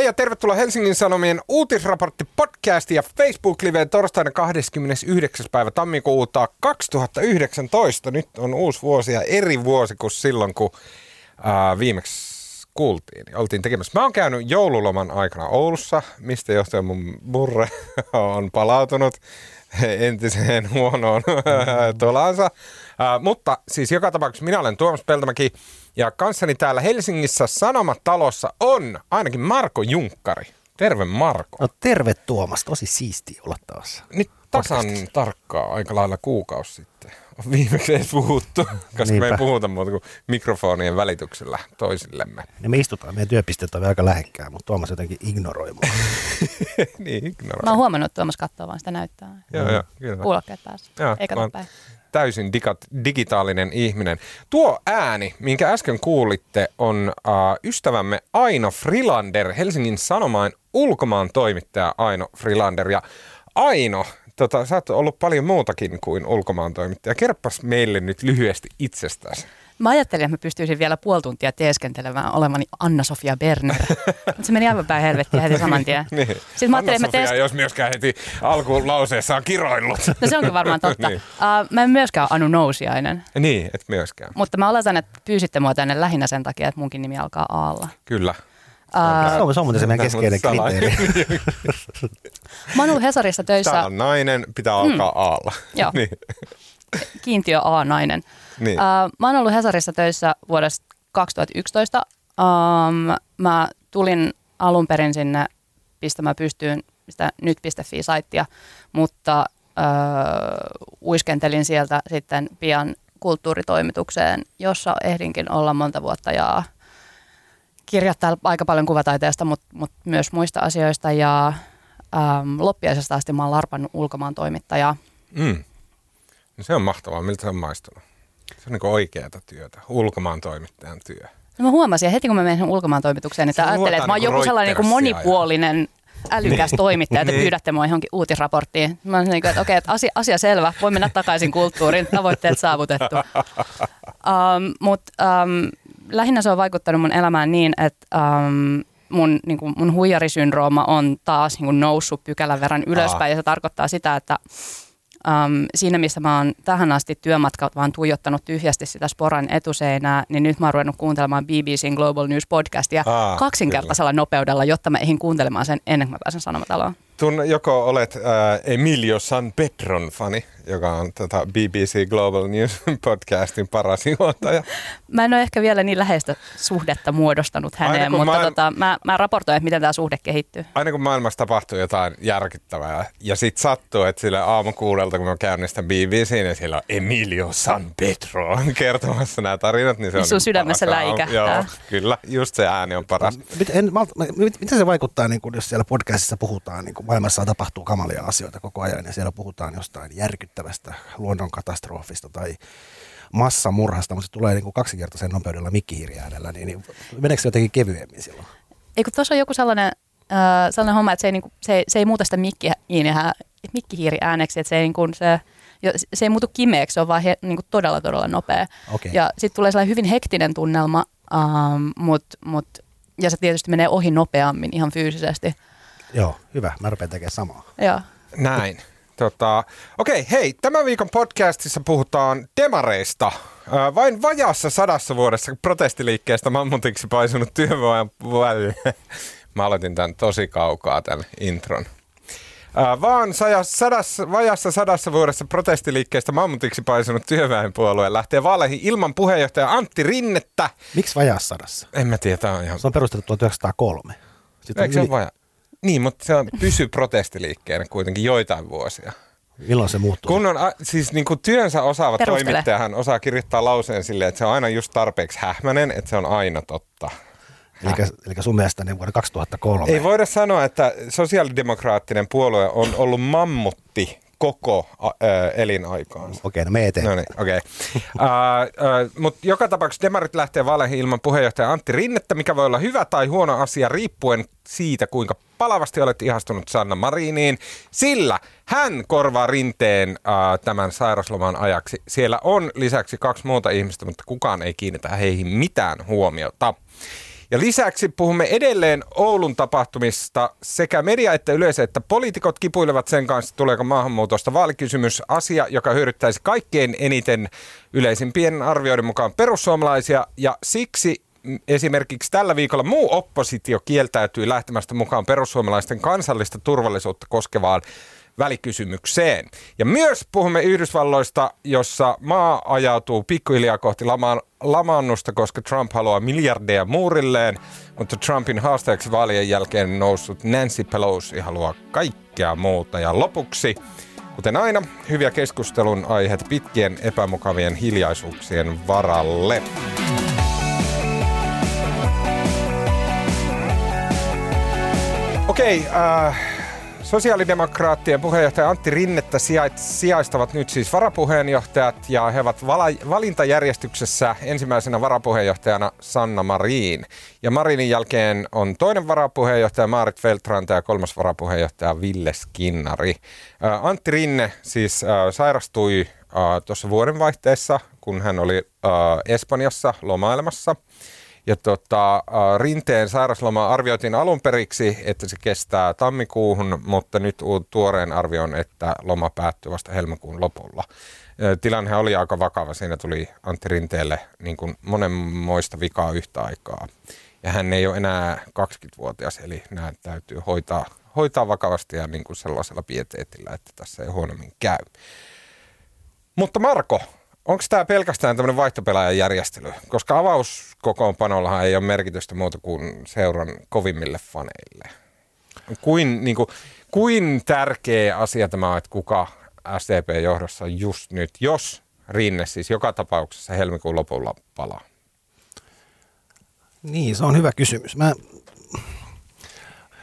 Hei ja tervetuloa Helsingin Sanomien uutisraportti podcasti ja Facebook-liveen torstaina 29. päivä tammikuuta 2019. Nyt on uusi vuosi ja eri vuosi kuin silloin, kun ää, viimeksi kuultiin. Oltiin tekemässä. Mä oon käynyt joululoman aikana Oulussa, mistä johtuen mun murre on palautunut entiseen huonoon tolaansa. Uh, mutta siis joka tapauksessa minä olen Tuomas Peltomäki ja kanssani täällä Helsingissä Sanomatalossa on ainakin Marko Junkkari. Terve Marko. No terve Tuomas, tosi siisti olla taas. Nyt tasan tarkkaa aika lailla kuukausi sitten on viimeksi edes puhuttu, koska Niinpä. me ei puhuta muuta kuin mikrofonien välityksellä toisillemme. Ja me istutaan, meidän työpisteet on aika lähekkää, mutta Tuomas jotenkin ignoroi mua. niin, ignoroi. Mä oon huomannut, että Tuomas katsoo vaan sitä näyttää. Joo, joo, kyllä. Kuulokkeet päässä, joo, ei katso päin täysin digat- digitaalinen ihminen. Tuo ääni, minkä äsken kuulitte, on uh, ystävämme Aino Frilander, Helsingin Sanomain ulkomaan toimittaja Aino Frilander. Ja Aino, tota, sä oot ollut paljon muutakin kuin ulkomaan toimittaja. Kerppas meille nyt lyhyesti itsestäsi. Mä ajattelin, että mä pystyisin vielä puoli tuntia teeskentelemään olevani Anna-Sofia Berner. Mutta se meni aivan päin helvettiä heti saman tien. niin. Sitten Anna-Sofia, tees... jos myöskään heti alkulauseessa on kiroillut. no se onkin varmaan totta. niin. uh, mä en myöskään Anu Nousiainen. Niin, et myöskään. Mutta mä oletan, että pyysitte mua tänne lähinnä sen takia, että munkin nimi alkaa Aalla. Kyllä. Uh, se on, se on muuten se meidän keskeinen kriteeri. mä oon ollut Hesarissa töissä. Tää on nainen, pitää alkaa hmm. Aalla. Joo. niin. Kiintiö A-nainen. Niin. Uh, mä oon ollut Hesarissa töissä vuodesta 2011. Um, mä tulin alun perin sinne pistämään pystyyn sitä nyt.fi-saittia, mutta uh, uiskentelin sieltä sitten pian kulttuuritoimitukseen, jossa ehdinkin olla monta vuotta ja kirjoittaa aika paljon kuvataiteesta, mutta, mutta myös muista asioista ja um, loppiaisesta asti mä oon larpannut ulkomaan toimittaja. Mm. No se on mahtavaa. Miltä se on maistunut? Se on niin oikeaa työtä, ulkomaan toimittajan työ. No mä huomasin, ja heti kun mä menen ulkomaan toimitukseen, niin ajattelee, että mä oon niin joku sellainen niin monipuolinen älykäs niin. toimittaja, että niin. pyydätte mua johonkin uutisraporttiin. Mä oon niin kuin, että okei, että asia, asia selvä, voi mennä takaisin kulttuuriin, tavoitteet saavutettu. Um, Mutta um, lähinnä se on vaikuttanut mun elämään niin, että um, mun, niin kuin mun huijarisynrooma on taas niin kuin noussut pykälän verran ylöspäin, Aa. ja se tarkoittaa sitä, että Um, siinä, missä mä oon tähän asti työmatkat vaan tuijottanut tyhjästi sitä Sporan etuseinää, niin nyt mä oon ruvennut kuuntelemaan BBCn Global News podcastia Aa, kaksinkertaisella kyllä. nopeudella, jotta mä eihin kuuntelemaan sen ennen kuin mä pääsen sanomataloon. Tun, joko olet äh, Emilio San Petron fani, joka on tota BBC Global News podcastin paras juontaja. Mä en ole ehkä vielä niin läheistä suhdetta muodostanut häneen, mutta maailma... tota, mä, mä raportoin, että miten tämä suhde kehittyy. Aina kun maailmassa tapahtuu jotain järkyttävää ja sit sattuu, että sille aamukuudelta, kun mä käynnistän BBC, niin siellä on Emilio San Petro kertomassa nämä tarinat, niin se niin on sun sydämessä läikähtää. Joo, kyllä, just se ääni on paras. Miten, miten se vaikuttaa, niin kun, jos siellä podcastissa puhutaan niin kun maailmassa tapahtuu kamalia asioita koko ajan ja siellä puhutaan jostain järkyttävästä luonnonkatastrofista tai massamurhasta, mutta se tulee niin kuin kaksikertaisen nopeudella mikkihiiriäänellä, niin, niin meneekö se jotenkin kevyemmin silloin? Eikö tuossa ole joku sellainen, äh, sellainen homma, että se ei, niin kuin, se, ei, se ei muuta sitä mikkihiiriääneksi, että se ei, niin kuin, se, se ei muutu kimeeksi, se on vaan he, niin kuin todella todella nopea. Okay. Ja sitten tulee sellainen hyvin hektinen tunnelma, ähm, mut, mut, ja se tietysti menee ohi nopeammin ihan fyysisesti. Joo, hyvä. Mä rupean tekemään samaa. Joo. Näin. Tota, okei, hei, tämän viikon podcastissa puhutaan demareista. vain vajaassa sadassa vuodessa protestiliikkeestä mammutiksi paisunut työvoiman Mä aloitin tämän tosi kaukaa, tämän intron. vaan sadassa, vajassa sadassa vuodessa protestiliikkeestä mammutiksi paisunut työväenpuolue lähtee vaaleihin ilman puheenjohtaja Antti Rinnettä. Miksi vajassa sadassa? En mä tiedä, on ihan... Se on perustettu 1903. Sitten Eikö se yli... vaja? Niin, mutta se pysyy protestiliikkeenä kuitenkin joitain vuosia. Milloin se muuttuu? Kun on, siis niin kuin työnsä osaava Perustele. toimittajahan osaa kirjoittaa lauseen silleen, että se on aina just tarpeeksi hähmänen, että se on aina totta. Eli, eli sun mielestä niin vuonna 2003. Ei voida sanoa, että sosiaalidemokraattinen puolue on ollut mammutti koko elinaikaansa. Okei, no me eteenpäin. No niin, okei. Okay. uh, uh, Mutta joka tapauksessa demarit lähtee vaaleihin ilman puheenjohtaja Antti Rinnettä, mikä voi olla hyvä tai huono asia riippuen siitä, kuinka palavasti olet ihastunut Sanna Mariniin, sillä hän korvaa rinteen uh, tämän sairasloman ajaksi. Siellä on lisäksi kaksi muuta ihmistä, mutta kukaan ei kiinnitä heihin mitään huomiota. Ja lisäksi puhumme edelleen Oulun tapahtumista. Sekä media että yleisö että poliitikot kipuilevat sen kanssa, tuleeko maahanmuutosta vaalikysymys. Asia, joka hyödyttäisi kaikkein eniten yleisimpien arvioiden mukaan perussuomalaisia. Ja siksi esimerkiksi tällä viikolla muu oppositio kieltäytyi lähtemästä mukaan perussuomalaisten kansallista turvallisuutta koskevaan välikysymykseen. Ja myös puhumme Yhdysvalloista, jossa maa ajautuu pikkuhiljaa kohti lama- lamaannusta, koska Trump haluaa miljardeja muurilleen, mutta Trumpin haastajaksi vaalien jälkeen noussut Nancy Pelosi haluaa kaikkea muuta. Ja lopuksi, kuten aina, hyviä keskustelun aiheita pitkien epämukavien hiljaisuuksien varalle. Okei, äh, Sosiaalidemokraattien puheenjohtaja Antti Rinnettä sijaistavat nyt siis varapuheenjohtajat ja he ovat vala- valintajärjestyksessä ensimmäisenä varapuheenjohtajana Sanna Marin. Ja Marinin jälkeen on toinen varapuheenjohtaja Maarit Feltranta ja kolmas varapuheenjohtaja Ville Skinnari. Ä, Antti Rinne siis ä, sairastui tuossa vuodenvaihteessa, kun hän oli ä, Espanjassa lomailemassa – ja tota, Rinteen sairasloma arvioitiin alun periksi, että se kestää tammikuuhun, mutta nyt tuoreen arvion, että loma päättyy vasta helmikuun lopulla. Tilanne oli aika vakava. Siinä tuli Antti Rinteelle niin kuin monenmoista vikaa yhtä aikaa. Ja hän ei ole enää 20-vuotias, eli nämä täytyy hoitaa, hoitaa vakavasti ja niin kuin sellaisella pieteetillä, että tässä ei huonommin käy. Mutta Marko, onko tämä pelkästään tämmöinen vaihtopelaajan järjestely? Koska avauskokoonpanollahan ei ole merkitystä muuta kuin seuran kovimmille faneille. Kuin, niin kuin, kuin tärkeä asia tämä on, että kuka SDP-johdossa just nyt, jos Rinne siis joka tapauksessa helmikuun lopulla palaa? Niin, se on hyvä kysymys. Mä,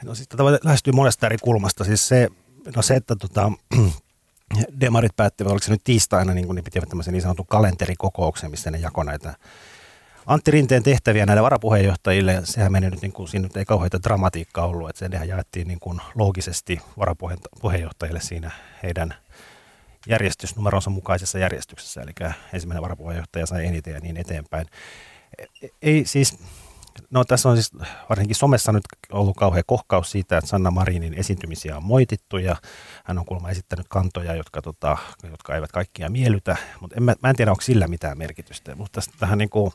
no siis tätä lähestyy monesta eri kulmasta. Siis se, no se että tota, demarit päättivät, oliko se nyt tiistaina, niin kuin ne pitivät tämmöisen niin sanotun kalenterikokouksen, missä ne jakoi näitä Antti Rinteen tehtäviä näille varapuheenjohtajille. Sehän meni nyt, niin kuin, siinä nyt ei kauheita dramatiikkaa ollut, että sehän jaettiin niin kuin loogisesti varapuheenjohtajille siinä heidän järjestysnumeronsa mukaisessa järjestyksessä, eli ensimmäinen varapuheenjohtaja sai eniten ja niin eteenpäin. Ei siis, No tässä on siis varsinkin somessa nyt ollut kauhean kohkaus siitä, että Sanna Marinin esiintymisiä on moitittu ja hän on kuulemma esittänyt kantoja, jotka, tota, jotka eivät kaikkia miellytä, mutta en, mä, mä en tiedä, onko sillä mitään merkitystä. Mutta tähän niin kuin,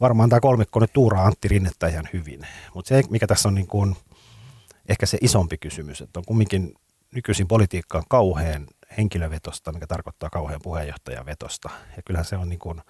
varmaan tämä kolmikko nyt tuuraa Antti Rinnettä ihan hyvin. Mutta se, mikä tässä on niin kuin, ehkä se isompi kysymys, että on kumminkin nykyisin politiikka on kauhean henkilövetosta, mikä tarkoittaa kauhean puheenjohtajan vetosta. Ja kyllähän se on niin kuin,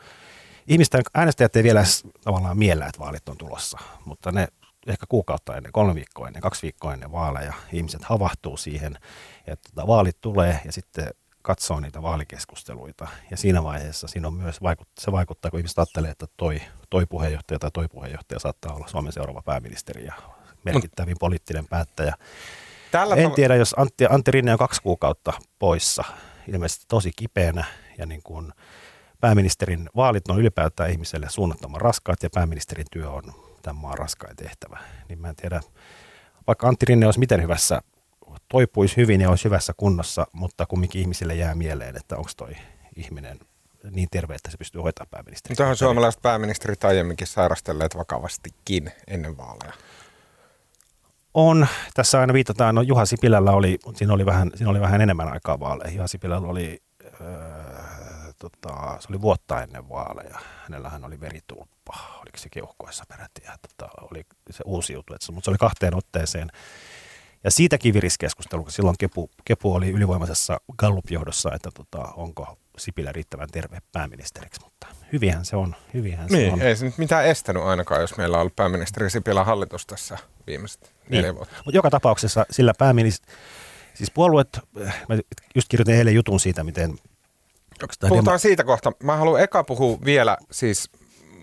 ihmisten äänestäjät ei vielä tavallaan miellä, että vaalit on tulossa, mutta ne ehkä kuukautta ennen, kolme viikkoa ennen, kaksi viikkoa ennen vaaleja ihmiset havahtuu siihen, että tota, vaalit tulee ja sitten katsoo niitä vaalikeskusteluita. Ja siinä vaiheessa siinä on myös vaikut, se vaikuttaa, kun ihmiset ajattelee, että toi, toi puheenjohtaja tai toi puheenjohtaja saattaa olla Suomen seuraava pääministeri ja merkittävin mm. poliittinen päättäjä. Tällä en tiedä, jos Antti, Antti Rinne on kaksi kuukautta poissa, ilmeisesti tosi kipeänä ja niin kuin pääministerin vaalit on ylipäätään ihmiselle suunnattoman raskaat ja pääministerin työ on tämän maan raskain tehtävä. Niin mä en tiedä, vaikka Antti Rinne olisi miten hyvässä, toipuisi hyvin ja olisi hyvässä kunnossa, mutta kumminkin ihmisille jää mieleen, että onko toi ihminen niin terve, että se pystyy hoitamaan pääministeriä. Tähän suomalaiset pääministerit aiemminkin sairastelleet vakavastikin ennen vaaleja. On. Tässä aina viitataan, no Juha Sipilällä oli, siinä oli vähän, siinä oli vähän enemmän aikaa vaaleja. Juha Sipilällä oli tota, se oli vuotta ennen vaaleja. Hänellähän oli veritulppa, oliko se keuhkoissa peräti, ja tota, oli se uusi juttu, että, mutta se oli kahteen otteeseen. Ja siitäkin virisi keskustelu, kun silloin Kepu, Kepu oli ylivoimaisessa Gallup-johdossa, että tota, onko Sipilä riittävän terve pääministeriksi, mutta hyvihän se on. Hyvihän niin, se on. ei se nyt mitään estänyt ainakaan, jos meillä on ollut pääministeri Sipilä hallitus tässä viimeiset niin. neljä vuotta. Mutta joka tapauksessa sillä pääministeri, siis puolueet, mä just kirjoitin eilen jutun siitä, miten Puhutaan demo- siitä kohta. Mä haluan eka puhua vielä siis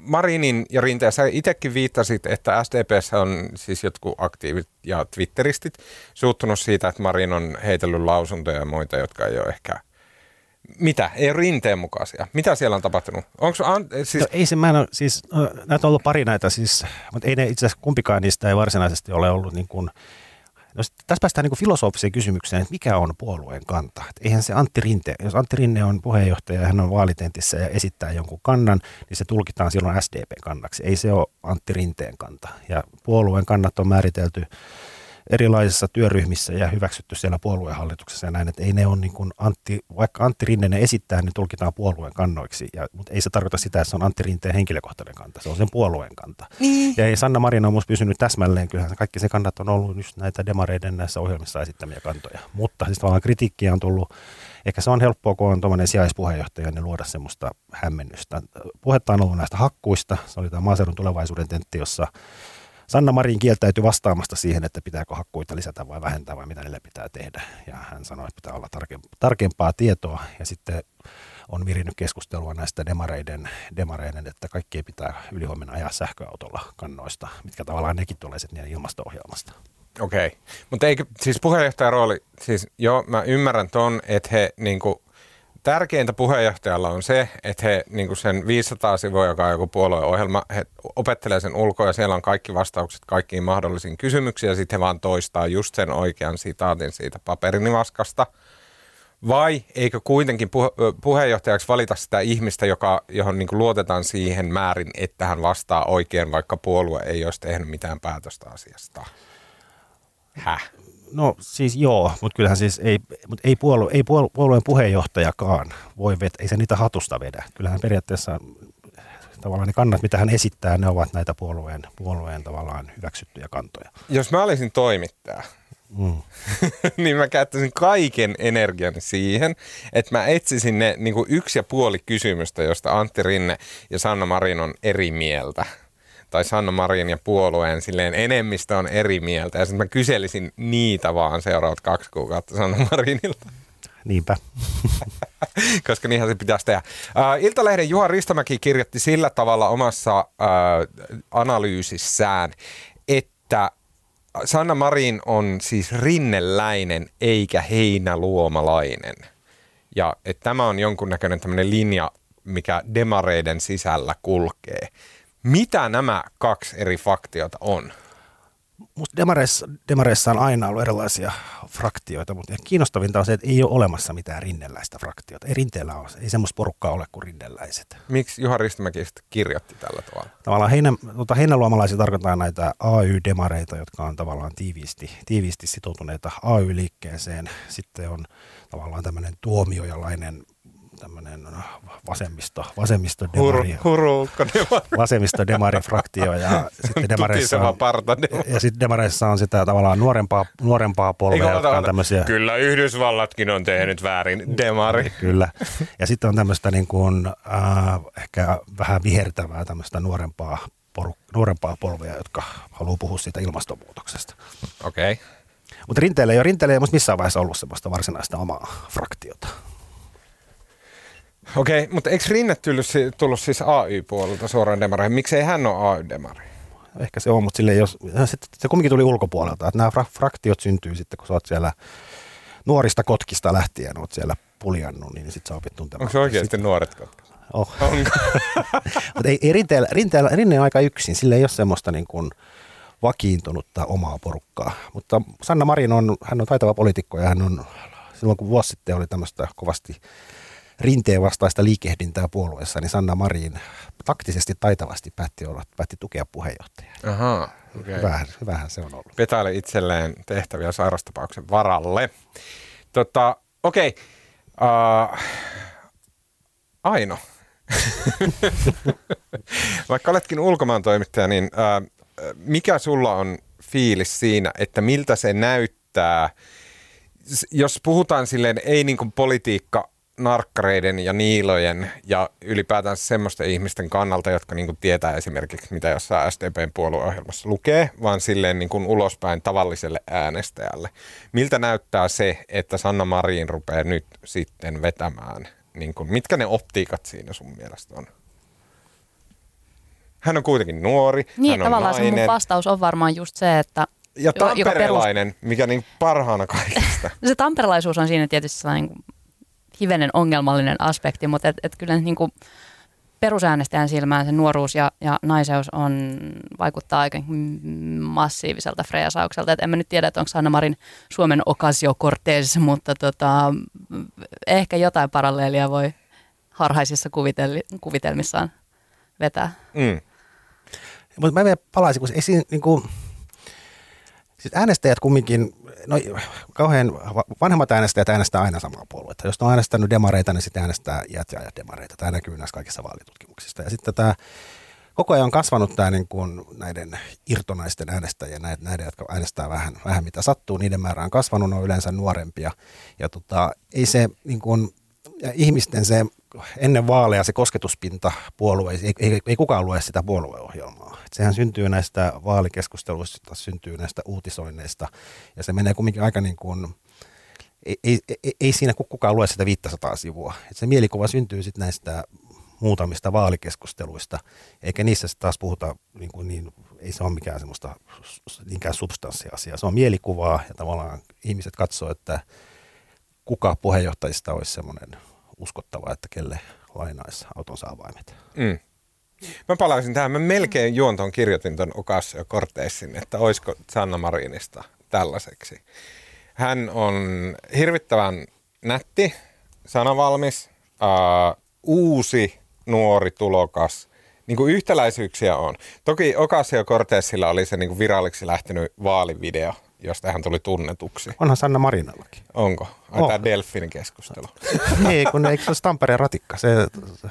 Marinin ja Rinteen. Sä itsekin viittasit, että SDPssä on siis jotkut aktiivit ja twitteristit suuttunut siitä, että Marin on heitellyt lausuntoja ja muita, jotka ei ole ehkä mitä? Ei rinteen mukaisia. Mitä siellä on tapahtunut? Onko an, siis... no, ei se, mä en ole, siis, no, näitä on ollut pari näitä, siis, mutta ei ne itse asiassa kumpikaan niistä ei varsinaisesti ole ollut niin kuin, No tässä päästään niin filosofiseen kysymykseen, että mikä on puolueen kanta. Et eihän se Antti Rinte, jos Antti Rinne on puheenjohtaja ja hän on vaalitentissä ja esittää jonkun kannan, niin se tulkitaan silloin SDP-kannaksi. Ei se ole Antti Rinteen kanta. Ja puolueen kannat on määritelty erilaisissa työryhmissä ja hyväksytty siellä puoluehallituksessa ja näin, että ei ne ole niin kuin Antti, vaikka Antti Rinne ne esittää, niin tulkitaan puolueen kannoiksi, ja, mutta ei se tarkoita sitä, että se on Antti Rinteen henkilökohtainen kanta, se on sen puolueen kanta. Niin. Ja ei Sanna Marin on musta pysynyt täsmälleen, kyllähän kaikki se kannat on ollut just näitä demareiden näissä ohjelmissa esittämiä kantoja, mutta siis tavallaan kritiikkiä on tullut Ehkä se on helppoa, kun on tuommoinen sijaispuheenjohtaja, niin luoda semmoista hämmennystä. Puhetta on ollut näistä hakkuista. Se oli tämä maaseudun tulevaisuuden tentti, jossa Sanna Marin kieltäytyi vastaamasta siihen, että pitääkö hakkuita lisätä vai vähentää vai mitä niille pitää tehdä. Ja hän sanoi, että pitää olla tarkempaa tietoa ja sitten on virinnyt keskustelua näistä demareiden, demareiden että kaikki pitää ylihuomenna ajaa sähköautolla kannoista, mitkä tavallaan nekin tulee sitten niiden ilmasto-ohjelmasta. Okei, okay. mutta eikö, siis puheenjohtajan rooli, siis joo, mä ymmärrän ton, että he niinku tärkeintä puheenjohtajalla on se, että he niin sen 500 sivua, joka on joku puolueohjelma, he opettelee sen ulkoa ja siellä on kaikki vastaukset kaikkiin mahdollisiin kysymyksiin ja sitten he vaan toistaa just sen oikean sitaatin siitä paperinivaskasta. Vai eikö kuitenkin puhe- puheenjohtajaksi valita sitä ihmistä, joka, johon niin luotetaan siihen määrin, että hän vastaa oikein, vaikka puolue ei olisi tehnyt mitään päätöstä asiasta? Häh? No siis joo, mutta kyllähän siis ei, mutta ei, puolue, ei puolueen puheenjohtajakaan voi vetää, ei se niitä hatusta vedä. Kyllähän periaatteessa tavallaan ne kannat, mitä hän esittää, ne ovat näitä puolueen, puolueen tavallaan hyväksyttyjä kantoja. Jos mä olisin toimittaja, Mm. niin mä käyttäisin kaiken energiani siihen, että mä etsisin ne niin yksi ja puoli kysymystä, josta Antti Rinne ja Sanna Marin on eri mieltä tai Sanna Marin ja puolueen silleen enemmistö on eri mieltä. Ja sitten mä kyselisin niitä vaan seuraavat kaksi kuukautta Sanna Marinilta. Niinpä. Koska niinhän se pitäisi tehdä. Uh, Iltalehden Juha Ristamäki kirjoitti sillä tavalla omassa uh, analyysissään, että Sanna Marin on siis rinnelläinen eikä heinäluomalainen. Ja että tämä on jonkunnäköinen tämmöinen linja, mikä demareiden sisällä kulkee. Mitä nämä kaksi eri faktiota on? Musta demareissa, demareissa on aina ollut erilaisia fraktioita, mutta kiinnostavinta on se, että ei ole olemassa mitään rinnelläistä fraktiota. Ei rinteellä ole, ei semmoista porukkaa ole kuin rinnelläiset. Miksi Juha Ristimäki kirjoitti tällä tavalla? Tavallaan heinä, tuota, heinäluomalaisia tarkoittaa näitä AY-demareita, jotka on tavallaan tiiviisti, tiiviisti sitoutuneita AY-liikkeeseen. Sitten on tavallaan tämmöinen tuomiojalainen tämmöinen vasemmisto, vasemmisto demari, huru, vasemmisto demari fraktio ja sitten demareissa on, ja sitten demareissa on sitä tavallaan nuorempaa, nuorempaa polvea, jotka on tämmöisiä. Kyllä Yhdysvallatkin on tehnyt väärin demari. Kyllä. Ja sitten on tämmöistä niin kuin, äh, ehkä vähän vihertävää tämmöistä nuorempaa, poru, nuorempaa polvea, jotka haluaa puhua siitä ilmastonmuutoksesta. Okei. Okay. Mutta rinteellä ei ole, rinteellä ei ole missään vaiheessa ollut sellaista varsinaista omaa fraktiota. Okei, okay, mutta eikö Rinne tullut, tullut siis AY-puolelta suoraan demareihin? Miksei hän ole AY-demari? Ehkä se on, mutta sille jos, se, se kumminkin tuli ulkopuolelta. Että nämä fraktiot syntyy sitten, kun sä oot siellä nuorista kotkista lähtien, oot siellä puljannut, niin sitten sä opit tuntemaan. Onko se oikeasti sitten nuoret kotkat? Oh. mutta ei, ei rinteellä, rinteellä, Rinne on aika yksin, sillä ei ole semmoista niin kuin vakiintunutta omaa porukkaa. Mutta Sanna Marin on, hän on taitava poliitikko ja hän on silloin kun vuosi sitten oli tämmöistä kovasti rinteen vastaista liikehdintää puolueessa, niin Sanna Marin taktisesti taitavasti päätti, olla, päätti tukea puheenjohtajaa. Aha, okay. hyvähän, hyvähän se on ollut. Petaili itselleen tehtäviä sairastapauksen varalle. Tota, okei. Okay. Uh, Aino. Vaikka oletkin ulkomaan toimittaja, niin uh, mikä sulla on fiilis siinä, että miltä se näyttää, jos puhutaan silleen, ei niin kuin politiikka narkkareiden ja niilojen ja ylipäätään semmoisten ihmisten kannalta, jotka niin kuin tietää esimerkiksi, mitä jossain SDPn puolueohjelmassa lukee, vaan silleen niin kuin ulospäin tavalliselle äänestäjälle. Miltä näyttää se, että Sanna Marin rupeaa nyt sitten vetämään? Niin kuin, mitkä ne optiikat siinä sun mielestä on? Hän on kuitenkin nuori, niin, hän on tavallaan nainen. se mun vastaus on varmaan just se, että ja tamperelainen, perust... mikä niin parhaana kaikista. se tamperelaisuus on siinä tietysti sellainen hivenen ongelmallinen aspekti, mutta et, et kyllä niin kuin perusäänestäjän silmään se nuoruus ja, ja naiseus on, vaikuttaa aika massiiviselta freesaukselta. Et en mä nyt tiedä, että onko Sanna Marin Suomen Ocasio Cortez, mutta tota, ehkä jotain paralleelia voi harhaisissa kuvitel- kuvitelmissaan vetää. Mm. Mutta mä vielä palaisin, kun esiin, niin kuin, siis äänestäjät kumminkin, no kauhean vanhemmat äänestäjät äänestää aina samaa puoluetta. Jos ne on äänestänyt demareita, niin sitten äänestää jätsiä ja demareita. Tämä näkyy näissä kaikissa vaalitutkimuksissa. Ja sitten tämä koko ajan on kasvanut tämä niin kuin näiden irtonaisten äänestäjien, näiden, jotka äänestää vähän, vähän mitä sattuu, niiden määrä on kasvanut, ne on yleensä nuorempia. Ja tota, ei se niin kuin, ja ihmisten se ennen vaaleja se kosketuspinta puolueisiin, ei, ei, ei kukaan lue sitä puolueohjelmaa. Et sehän syntyy näistä vaalikeskusteluista, syntyy näistä uutisoinneista ja se menee kumminkin aika niin kuin, ei, ei, ei, ei siinä kukaan lue sitä 500 sivua. Et se mielikuva syntyy sitten näistä muutamista vaalikeskusteluista, eikä niissä taas puhuta, niin, kuin niin ei se ole mikään semmoista niinkään substanssiasiaa. Se on mielikuvaa ja tavallaan ihmiset katsoo, että kuka puheenjohtajista olisi semmoinen uskottava, että kelle lainaisi autonsa avaimet. Mm. Mä palaisin tähän. Mä melkein juontoon kirjoitin ton Ocasio Cortezin, että olisiko Sanna Marinista tällaiseksi. Hän on hirvittävän nätti, sanavalmis, uh, uusi, nuori, tulokas. Niin kuin yhtäläisyyksiä on. Toki Ocasio Cortezilla oli se niin kuin viralliksi lähtenyt vaalivideo, josta hän tuli tunnetuksi. Onhan Sanna Marinallakin. Onko? Ai oh. tämä Delfinin keskustelu. Ei, kun eikö se ole Tampereen ratikka? Se,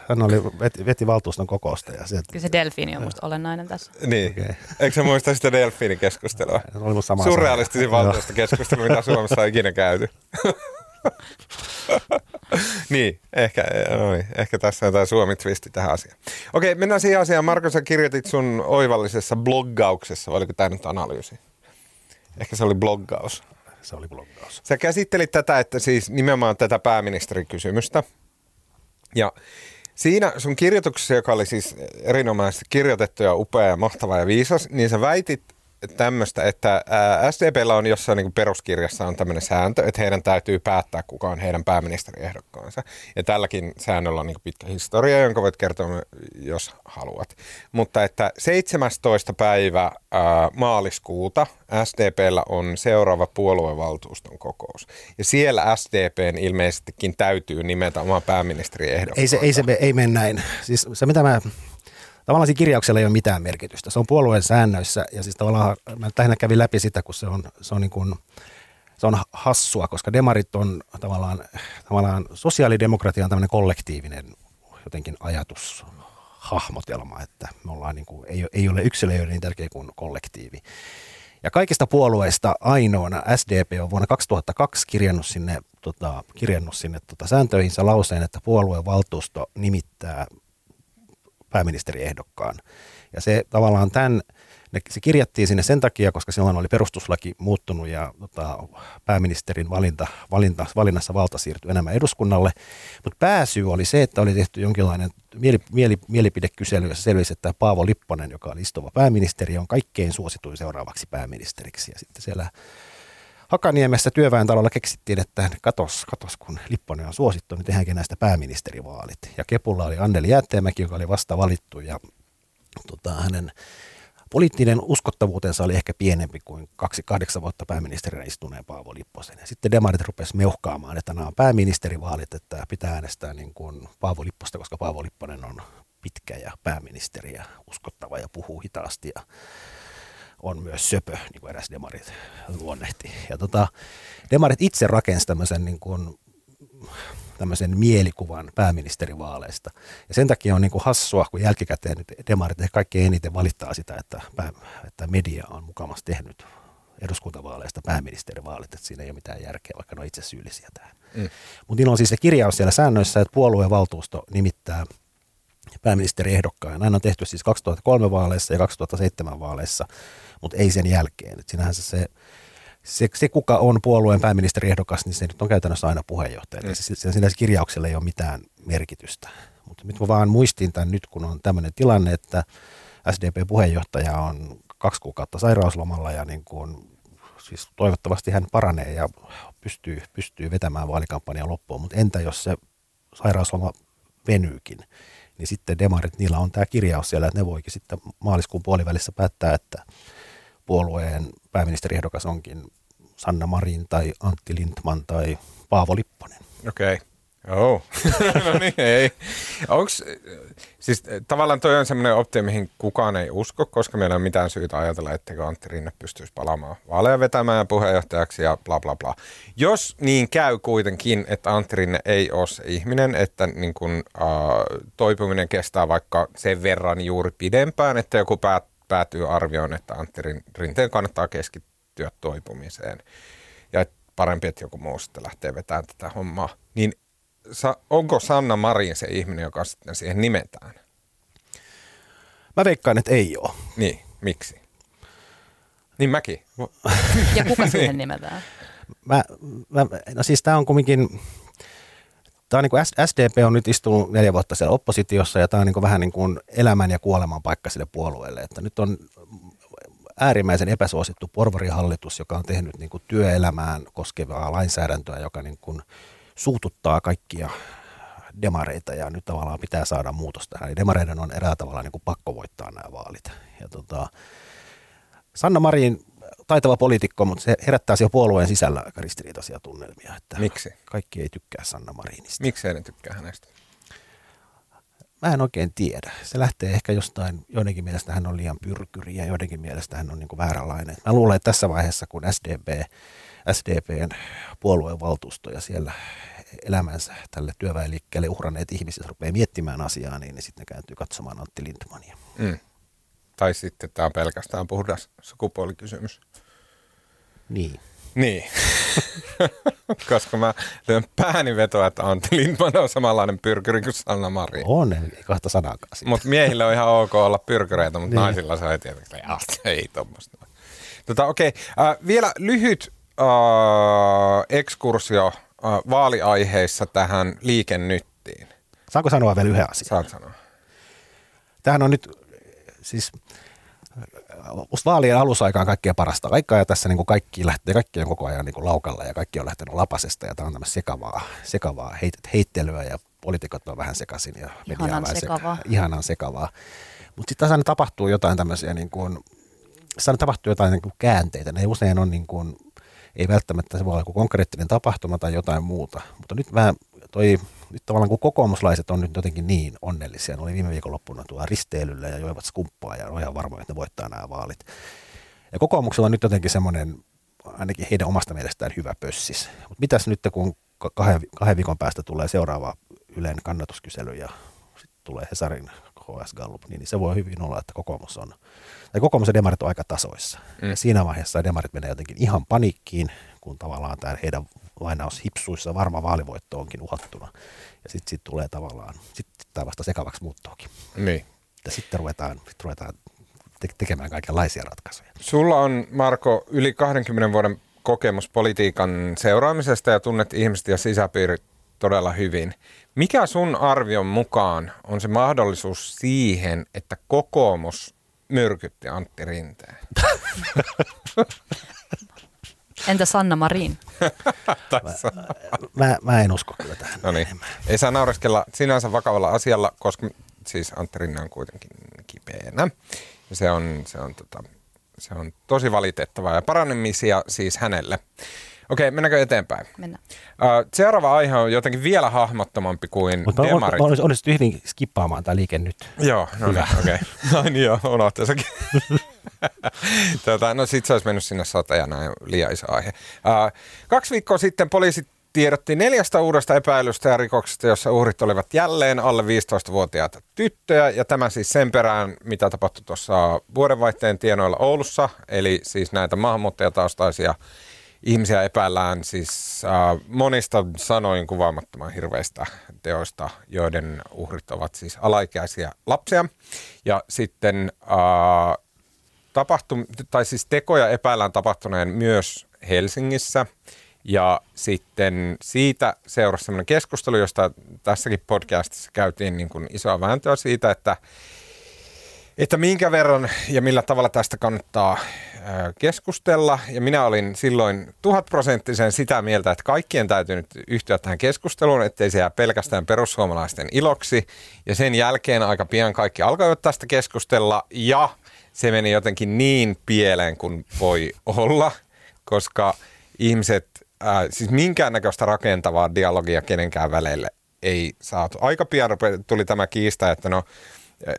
hän oli, veti, veti valtuuston kokousta. Ja se, Kyllä se Delfini on musta olennainen tässä. Niin. Okay. Eikö se muista sitä Delfinin keskustelua? Se oli sama Surrealistisin valtuuston keskustelu, mitä Suomessa on ikinä käyty. niin, ehkä, no niin, ehkä tässä on jotain suomi-twisti tähän asiaan. Okei, mennään siihen asiaan. Marko, sä kirjoitit sun oivallisessa bloggauksessa, vai oliko tämä nyt analyysi? Ehkä se oli bloggaus. Se oli bloggaus. Sä käsittelit tätä, että siis nimenomaan tätä pääministerikysymystä. Ja siinä sun kirjoituksessa, joka oli siis erinomaisesti kirjoitettu ja upea ja mahtava ja viisas, niin sä väitit, tämmöistä, että SDPllä on jossain niin peruskirjassa on tämmöinen sääntö, että heidän täytyy päättää, kuka on heidän pääministeriehdokkaansa. Ja tälläkin säännöllä on niin pitkä historia, jonka voit kertoa, jos haluat. Mutta että 17. päivä ää, maaliskuuta SDPllä on seuraava puoluevaltuuston kokous. Ja siellä SDPn ilmeisestikin täytyy nimetä oma pääministeriehdokas. Ei se, ei se ei mene näin. Siis se mitä mä tavallaan siinä kirjauksella ei ole mitään merkitystä. Se on puolueen säännöissä ja siis tavallaan mä lähinnä kävin läpi sitä, kun se on, se on niin kuin, se on hassua, koska demarit on tavallaan, tavallaan sosiaalidemokratia on tämmöinen kollektiivinen jotenkin ajatus, hahmotelma, että me ollaan niin kuin, ei, ei ole yksilö niin tärkeä kuin kollektiivi. Ja kaikista puolueista ainoana SDP on vuonna 2002 kirjannut sinne, tota, kirjannut sinne tota, sääntöihinsä lauseen, että puolueen valtuusto nimittää pääministeriehdokkaan. Ja se tavallaan tämän, se kirjattiin sinne sen takia, koska silloin oli perustuslaki muuttunut ja tota, pääministerin valinta, valinta, valinnassa valta siirtyi enemmän eduskunnalle. Mutta pääsyy oli se, että oli tehty jonkinlainen mieli, mieli, mielipidekysely, jossa selvisi, että Paavo Lipponen, joka oli istuva pääministeri, on kaikkein suosituin seuraavaksi pääministeriksi. Ja sitten siellä Hakaniemessä työväentalolla keksittiin, että katos, katos kun Lipponen on suosittu, niin tehdäänkin näistä pääministerivaalit. Ja Kepulla oli Anneli Jäätteenmäki, joka oli vasta valittu ja tota, hänen poliittinen uskottavuutensa oli ehkä pienempi kuin kaksi, kahdeksan vuotta pääministerinä istuneen Paavo Lipposen. Ja sitten demarit rupesi meuhkaamaan, että nämä on pääministerivaalit, että pitää äänestää niin kuin Paavo Lipposta, koska Paavo Lipponen on pitkä ja pääministeri ja uskottava ja puhuu hitaasti ja on myös söpö, niin kuin eräs demarit luonnehti. Ja tota, demarit itse rakensi tämmöisen, niin kuin, tämmöisen mielikuvan pääministerivaaleista. Ja sen takia on niin kuin hassua, kun jälkikäteen nyt demarit kaikkein eniten valittaa sitä, että, pää, että media on mukamassa tehnyt eduskuntavaaleista pääministerivaalit, että siinä ei ole mitään järkeä, vaikka ne on itse syyllisiä tähän. Mm. Mutta niillä on siis se kirjaus siellä säännöissä, että puolueen valtuusto nimittää pääministeriehdokkaan. Näin on tehty siis 2003 vaaleissa ja 2007 vaaleissa mutta ei sen jälkeen. Et sinähän se, se, se, se, kuka on puolueen pääministeriehdokas, niin se nyt on käytännössä aina puheenjohtaja. Mm. Se, siinä kirjauksella ei ole mitään merkitystä. Mutta nyt mä vaan muistin tämän nyt, kun on tämmöinen tilanne, että SDP-puheenjohtaja on kaksi kuukautta sairauslomalla ja niin kuin, siis toivottavasti hän paranee ja pystyy, pystyy vetämään vaalikampanjan loppuun. Mutta entä jos se sairausloma venyykin, niin sitten demarit, niillä on tämä kirjaus siellä, että ne voikin sitten maaliskuun puolivälissä päättää, että puolueen pääministeriehdokas onkin Sanna Marin tai Antti Lindman tai Paavo Lipponen. Okei. Okay. Oh. no niin, ei. Onks, siis tavallaan toi on semmoinen optio, mihin kukaan ei usko, koska meillä ei ole mitään syytä ajatella, etteikö Antti Rinne pystyisi palaamaan vaaleja vetämään puheenjohtajaksi ja bla bla bla. Jos niin käy kuitenkin, että Antti Rinne ei ole se ihminen, että niin kun, äh, toipuminen kestää vaikka sen verran juuri pidempään, että joku päät, päätyy arvioon, että Antti Rinteen kannattaa keskittyä toipumiseen ja parempi, että joku muu sitten lähtee vetämään tätä hommaa, niin onko Sanna Marin se ihminen, joka sitten siihen nimetään? Mä veikkaan, että ei ole. Niin, miksi? Niin mäkin. Ja kuka siihen nimetään? Mä, mä, no siis tämä on kumminkin, tämä on niin SDP on nyt istunut neljä vuotta siellä oppositiossa ja tämä on niin vähän niin kuin elämän ja kuoleman paikka sille puolueelle. Että nyt on äärimmäisen epäsuosittu porvarihallitus, joka on tehnyt niin kuin työelämään koskevaa lainsäädäntöä, joka niin kuin suututtaa kaikkia demareita ja nyt tavallaan pitää saada muutos tähän. Eli demareiden on erää tavalla niin kuin pakko voittaa nämä vaalit. Ja tota, Sanna Marin taitava poliitikko, mutta se herättää siellä puolueen sisällä aika ristiriitaisia tunnelmia. Että Miksi? Kaikki ei tykkää Sanna Marinista. Miksi ei ne tykkää hänestä? Mä en oikein tiedä. Se lähtee ehkä jostain, joidenkin mielestä hän on liian pyrkyri ja joidenkin mielestä hän on niin vääränlainen. Mä luulen, että tässä vaiheessa, kun SDP SDPn puoluevaltuusto ja siellä elämänsä tälle työväenliikkeelle uhranneet ihmiset rupeaa miettimään asiaa, niin, niin sitten ne kääntyy katsomaan Antti Lindmania. Mm. Tai sitten tämä on pelkästään puhdas sukupuolikysymys. Niin. Niin, koska mä lyön pääni vetoa, että Antti Lindman on samanlainen pyrkyri kuin Sanna Marin. On, ei kahta sanaakaan Mutta miehillä on ihan ok olla pyrkyreitä, mutta niin. naisilla se ei tietenkin, ei tuommoista. Tota, okei, okay. äh, vielä lyhyt uh, ekskursio uh, vaaliaiheissa tähän liikennyttiin. Saanko sanoa vielä yhden asian? Saat sanoa. Tämähän on nyt siis musta vaalien alusaikaan kaikkea parasta aikaa ja tässä niin kuin kaikki lähtee, kaikki on koko ajan niin kuin laukalla ja kaikki on lähtenyt lapasesta ja tämä on tämmöistä sekavaa, sekavaa heit, heittelyä ja poliitikot on vähän sekaisin ja media on sekavaa. Seka, ihanan sekavaa. Mutta sitten tässä tapahtuu jotain tämmöisiä niin kuin, tapahtuu jotain niin kuin käänteitä. Ne usein on niin kuin ei välttämättä se voi olla joku konkreettinen tapahtuma tai jotain muuta. Mutta nyt vähän toi, nyt tavallaan kun kokoomuslaiset on nyt jotenkin niin onnellisia, ne oli viime viikonloppuna tuolla risteilyllä ja joivat skumppaa ja on ihan varmoja, että ne voittaa nämä vaalit. Ja kokoomuksella on nyt jotenkin semmoinen, ainakin heidän omasta mielestään hyvä pössis. Mutta mitäs nyt kun kahden, kahden viikon päästä tulee seuraava Ylen kannatuskysely ja sitten tulee Hesarin HS Gallup, niin se voi hyvin olla, että kokoomus on tai kokoomus ja demarit on aika tasoissa. Mm. Ja siinä vaiheessa demarit menee jotenkin ihan panikkiin, kun tavallaan tämä heidän lainaus hipsuissa varma vaalivoitto onkin uhattuna. Ja sitten sit tulee tavallaan, sitten tämä vasta sekavaksi muuttuukin. Niin. Ja sitten ruvetaan, sit ruvetaan te- tekemään kaikenlaisia ratkaisuja. Sulla on, Marko, yli 20 vuoden kokemus politiikan seuraamisesta ja tunnet ihmiset ja sisäpiirit todella hyvin. Mikä sun arvion mukaan on se mahdollisuus siihen, että kokoomus myrkytti Antti Rinteen. Entä Sanna Marin? mä, mä, mä en usko kyllä tähän. No niin. Ei saa naureskella sinänsä vakavalla asialla, koska siis Antti Rinne on kuitenkin kipeänä. Se on, se on, tota, se on tosi valitettavaa ja parannemisia siis hänelle. Okei, mennäänkö eteenpäin? Mennään. Uh, seuraava aihe on jotenkin vielä hahmottomampi kuin Mutta demarit. Mutta on, onnistuttu hyvin skippaamaan tämä liike nyt. Joo, no niin, okei. Okay. No niin joo, unohtaa sekin. tota, no sit se olisi mennyt sinne satajana liian iso aihe. Uh, kaksi viikkoa sitten poliisit tiedotti neljästä uudesta epäilystä ja rikoksesta, jossa uhrit olivat jälleen alle 15-vuotiaita tyttöjä. Ja tämä siis sen perään, mitä tapahtui tuossa vuodenvaihteen tienoilla Oulussa. Eli siis näitä maahanmuuttajataustaisia ihmisiä epäillään siis äh, monista sanoin kuvaamattoman hirveistä teoista, joiden uhrit ovat siis alaikäisiä lapsia. Ja sitten äh, tapahtum, tai siis tekoja epäillään tapahtuneen myös Helsingissä. Ja sitten siitä seurasi sellainen keskustelu, josta tässäkin podcastissa käytiin niin kuin isoa vääntöä siitä, että että minkä verran ja millä tavalla tästä kannattaa keskustella. Ja minä olin silloin tuhatprosenttisen sitä mieltä, että kaikkien täytyy nyt yhtyä tähän keskusteluun, ettei se jää pelkästään perussuomalaisten iloksi. Ja sen jälkeen aika pian kaikki alkoivat tästä keskustella ja se meni jotenkin niin pieleen kuin voi olla, koska ihmiset, äh, siis minkäännäköistä rakentavaa dialogia kenenkään väleille ei saatu. Aika pian tuli tämä kiista, että no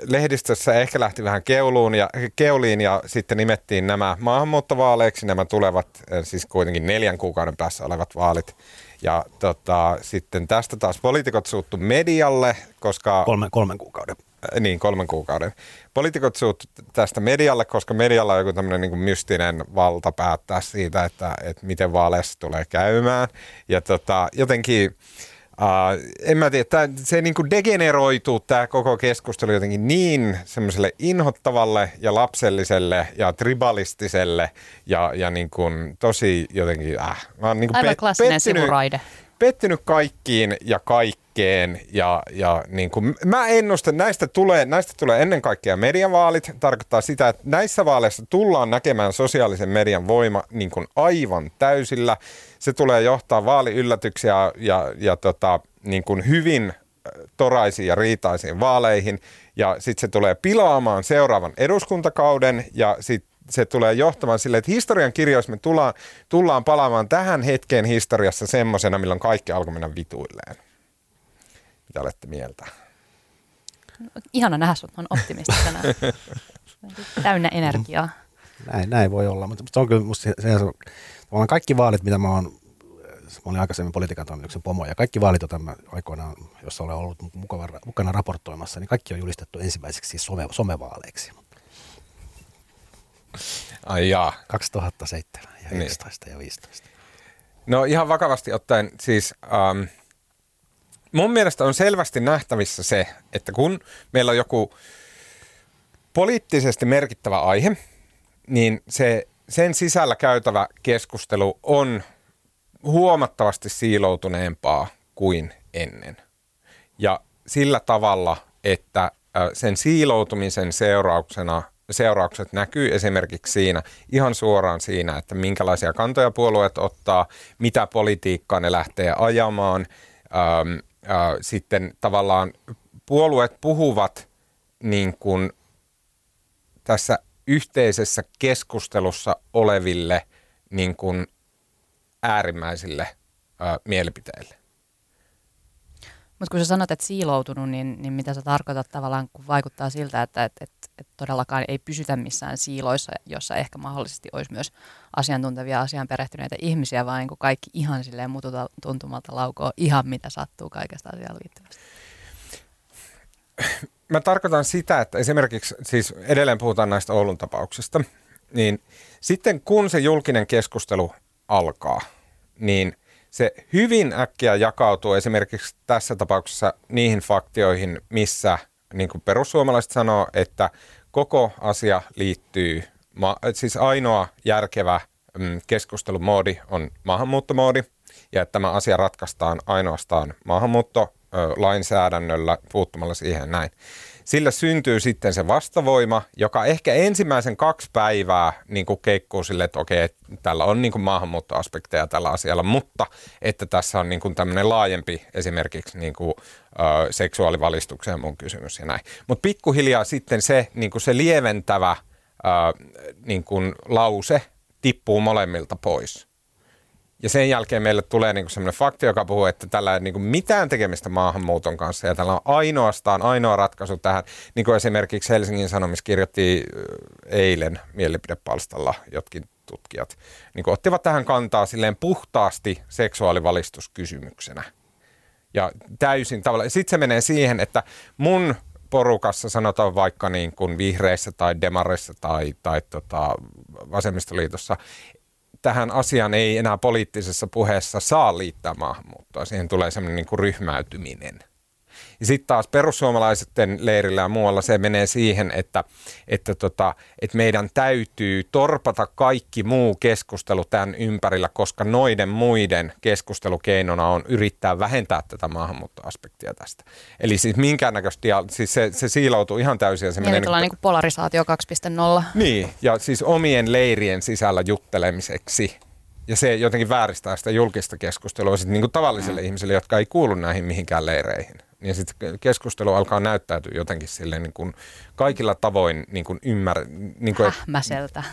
lehdistössä ehkä lähti vähän keuluun ja, keuliin ja sitten nimettiin nämä maahanmuuttovaaleiksi, nämä tulevat siis kuitenkin neljän kuukauden päässä olevat vaalit. Ja tota, sitten tästä taas poliitikot suuttu medialle, koska... Kolmen, kolmen kuukauden. Äh, niin, kolmen kuukauden. Poliitikot suuttu tästä medialle, koska medialla on joku tämmöinen niin mystinen valta päättää siitä, että, että miten vaaleissa tulee käymään. Ja tota, jotenkin Uh, en mä tiedä, tää, se niin kuin degeneroituu tämä koko keskustelu jotenkin niin semmoiselle inhottavalle ja lapselliselle ja tribalistiselle ja, ja niin kuin tosi jotenkin, äh, mä oon niin kuin Aivan pet, klassinen pettynyt, sivuraide pettynyt kaikkiin ja kaikkeen ja, ja niin kuin, mä ennustan, näistä tulee, näistä tulee ennen kaikkea mediavaalit. Tarkoittaa sitä, että näissä vaaleissa tullaan näkemään sosiaalisen median voima niin kuin aivan täysillä. Se tulee johtaa vaaliyllätyksiä ja, ja tota, niin kuin hyvin toraisiin ja riitaisiin vaaleihin. Ja sitten se tulee pilaamaan seuraavan eduskuntakauden ja sitten se tulee johtamaan sille, että historian kirjoissa me tullaan, tullaan palaamaan tähän hetkeen historiassa semmoisena, milloin kaikki alkoi mennä vituilleen. Mitä olette mieltä? Ihana nähdä sut, on optimistisena. Täynnä energiaa. Näin, näin voi olla, mutta se on kyllä musta se, se, se kaikki vaalit, mitä mä oon mä olin aikaisemmin politiikan toimituksen pomo, ja kaikki vaalit, joita mä aikoinaan, jossa olen ollut mukana, mukana raportoimassa, niin kaikki on julistettu ensimmäiseksi some, somevaaleiksi. Ai jaa. 2007 ja 11 niin. ja 15. No ihan vakavasti ottaen siis... Um, mun mielestä on selvästi nähtävissä se, että kun meillä on joku poliittisesti merkittävä aihe, niin se, sen sisällä käytävä keskustelu on huomattavasti siiloutuneempaa kuin ennen. Ja sillä tavalla, että sen siiloutumisen seurauksena seuraukset näkyy esimerkiksi siinä, ihan suoraan siinä, että minkälaisia kantoja puolueet ottaa, mitä politiikkaa ne lähtee ajamaan. Ähm, äh, sitten tavallaan puolueet puhuvat niin kuin tässä yhteisessä keskustelussa oleville niin kuin äärimmäisille äh, mielipiteille. Mutta kun sä sanot, että siiloutunut, niin, niin mitä sä tarkoitat tavallaan, kun vaikuttaa siltä, että et, et, et todellakaan ei pysytä missään siiloissa, jossa ehkä mahdollisesti olisi myös asiantuntevia asian perehtyneitä ihmisiä, vaan niin kaikki ihan silleen mututa tuntumalta laukoo ihan mitä sattuu kaikesta asiaan liittyvästi. Mä tarkoitan sitä, että esimerkiksi, siis edelleen puhutaan näistä Oulun tapauksista, niin sitten kun se julkinen keskustelu alkaa, niin – se hyvin äkkiä jakautuu esimerkiksi tässä tapauksessa niihin faktioihin, missä niin kuin perussuomalaiset sanoo, että koko asia liittyy, siis ainoa järkevä mm, keskustelumoodi on maahanmuuttomoodi, ja että tämä asia ratkaistaan ainoastaan maahanmuuttolainsäädännöllä puuttumalla siihen näin sillä syntyy sitten se vastavoima, joka ehkä ensimmäisen kaksi päivää niin kuin keikkuu sille, että okei, tällä on niin kuin maahanmuuttoaspekteja tällä asialla, mutta että tässä on niin kuin tämmöinen laajempi esimerkiksi niin kuin, ö, seksuaalivalistukseen mun kysymys ja näin. Mutta pikkuhiljaa sitten se, niin kuin se lieventävä ö, niin kuin lause tippuu molemmilta pois. Ja sen jälkeen meille tulee niin semmoinen fakti, joka puhuu, että tällä ei niin mitään tekemistä maahanmuuton kanssa ja tällä on ainoastaan ainoa ratkaisu tähän. Niin kuin esimerkiksi Helsingin Sanomis kirjoitti eilen mielipidepalstalla jotkin tutkijat, niin ottivat tähän kantaa silleen puhtaasti seksuaalivalistuskysymyksenä. Ja täysin tavallaan. Sitten se menee siihen, että mun porukassa sanotaan vaikka niin kuin vihreissä tai demarissa tai, tai tota, vasemmistoliitossa, tähän asiaan ei enää poliittisessa puheessa saa liittää maahanmuuttoa. Siihen tulee semmoinen niin kuin ryhmäytyminen. Ja sitten taas perussuomalaisten leirillä ja muualla se menee siihen, että, että, tota, että meidän täytyy torpata kaikki muu keskustelu tämän ympärillä, koska noiden muiden keskustelukeinona on yrittää vähentää tätä maahanmuuttoaspektia tästä. Eli siis minkäännäköistä, siis se, se siiloutuu ihan täysin. Se niin, menee niin, niin polarisaatio 2.0. Niin, ja siis omien leirien sisällä juttelemiseksi ja se jotenkin vääristää sitä julkista keskustelua sit niin kuin tavallisille mm. ihmisille, jotka ei kuulu näihin mihinkään leireihin. Niin sitten keskustelu alkaa näyttäytyä jotenkin silleen niin kuin kaikilla tavoin niin kuin ymmär... Niin kuin, Hähmäseltä,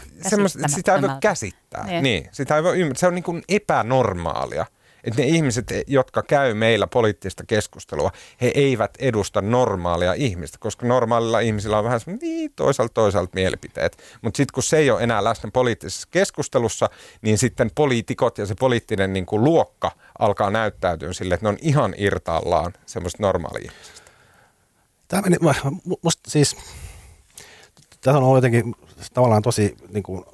Sitä ei voi käsittää. Niin. niin sitä ei voi ymmärtää. Se on niin kuin epänormaalia että ne ihmiset, jotka käy meillä poliittista keskustelua, he eivät edusta normaalia ihmistä, koska normaalilla ihmisillä on vähän niin toisaalta toisaalta mielipiteet. Mutta sitten kun se ei ole enää läsnä poliittisessa keskustelussa, niin sitten poliitikot ja se poliittinen niin kuin luokka alkaa näyttäytyä sille, että ne on ihan irtaallaan semmoista normaalia ihmisestä. Tämä meni, musta siis, tämä on jotenkin tavallaan tosi niin kuin,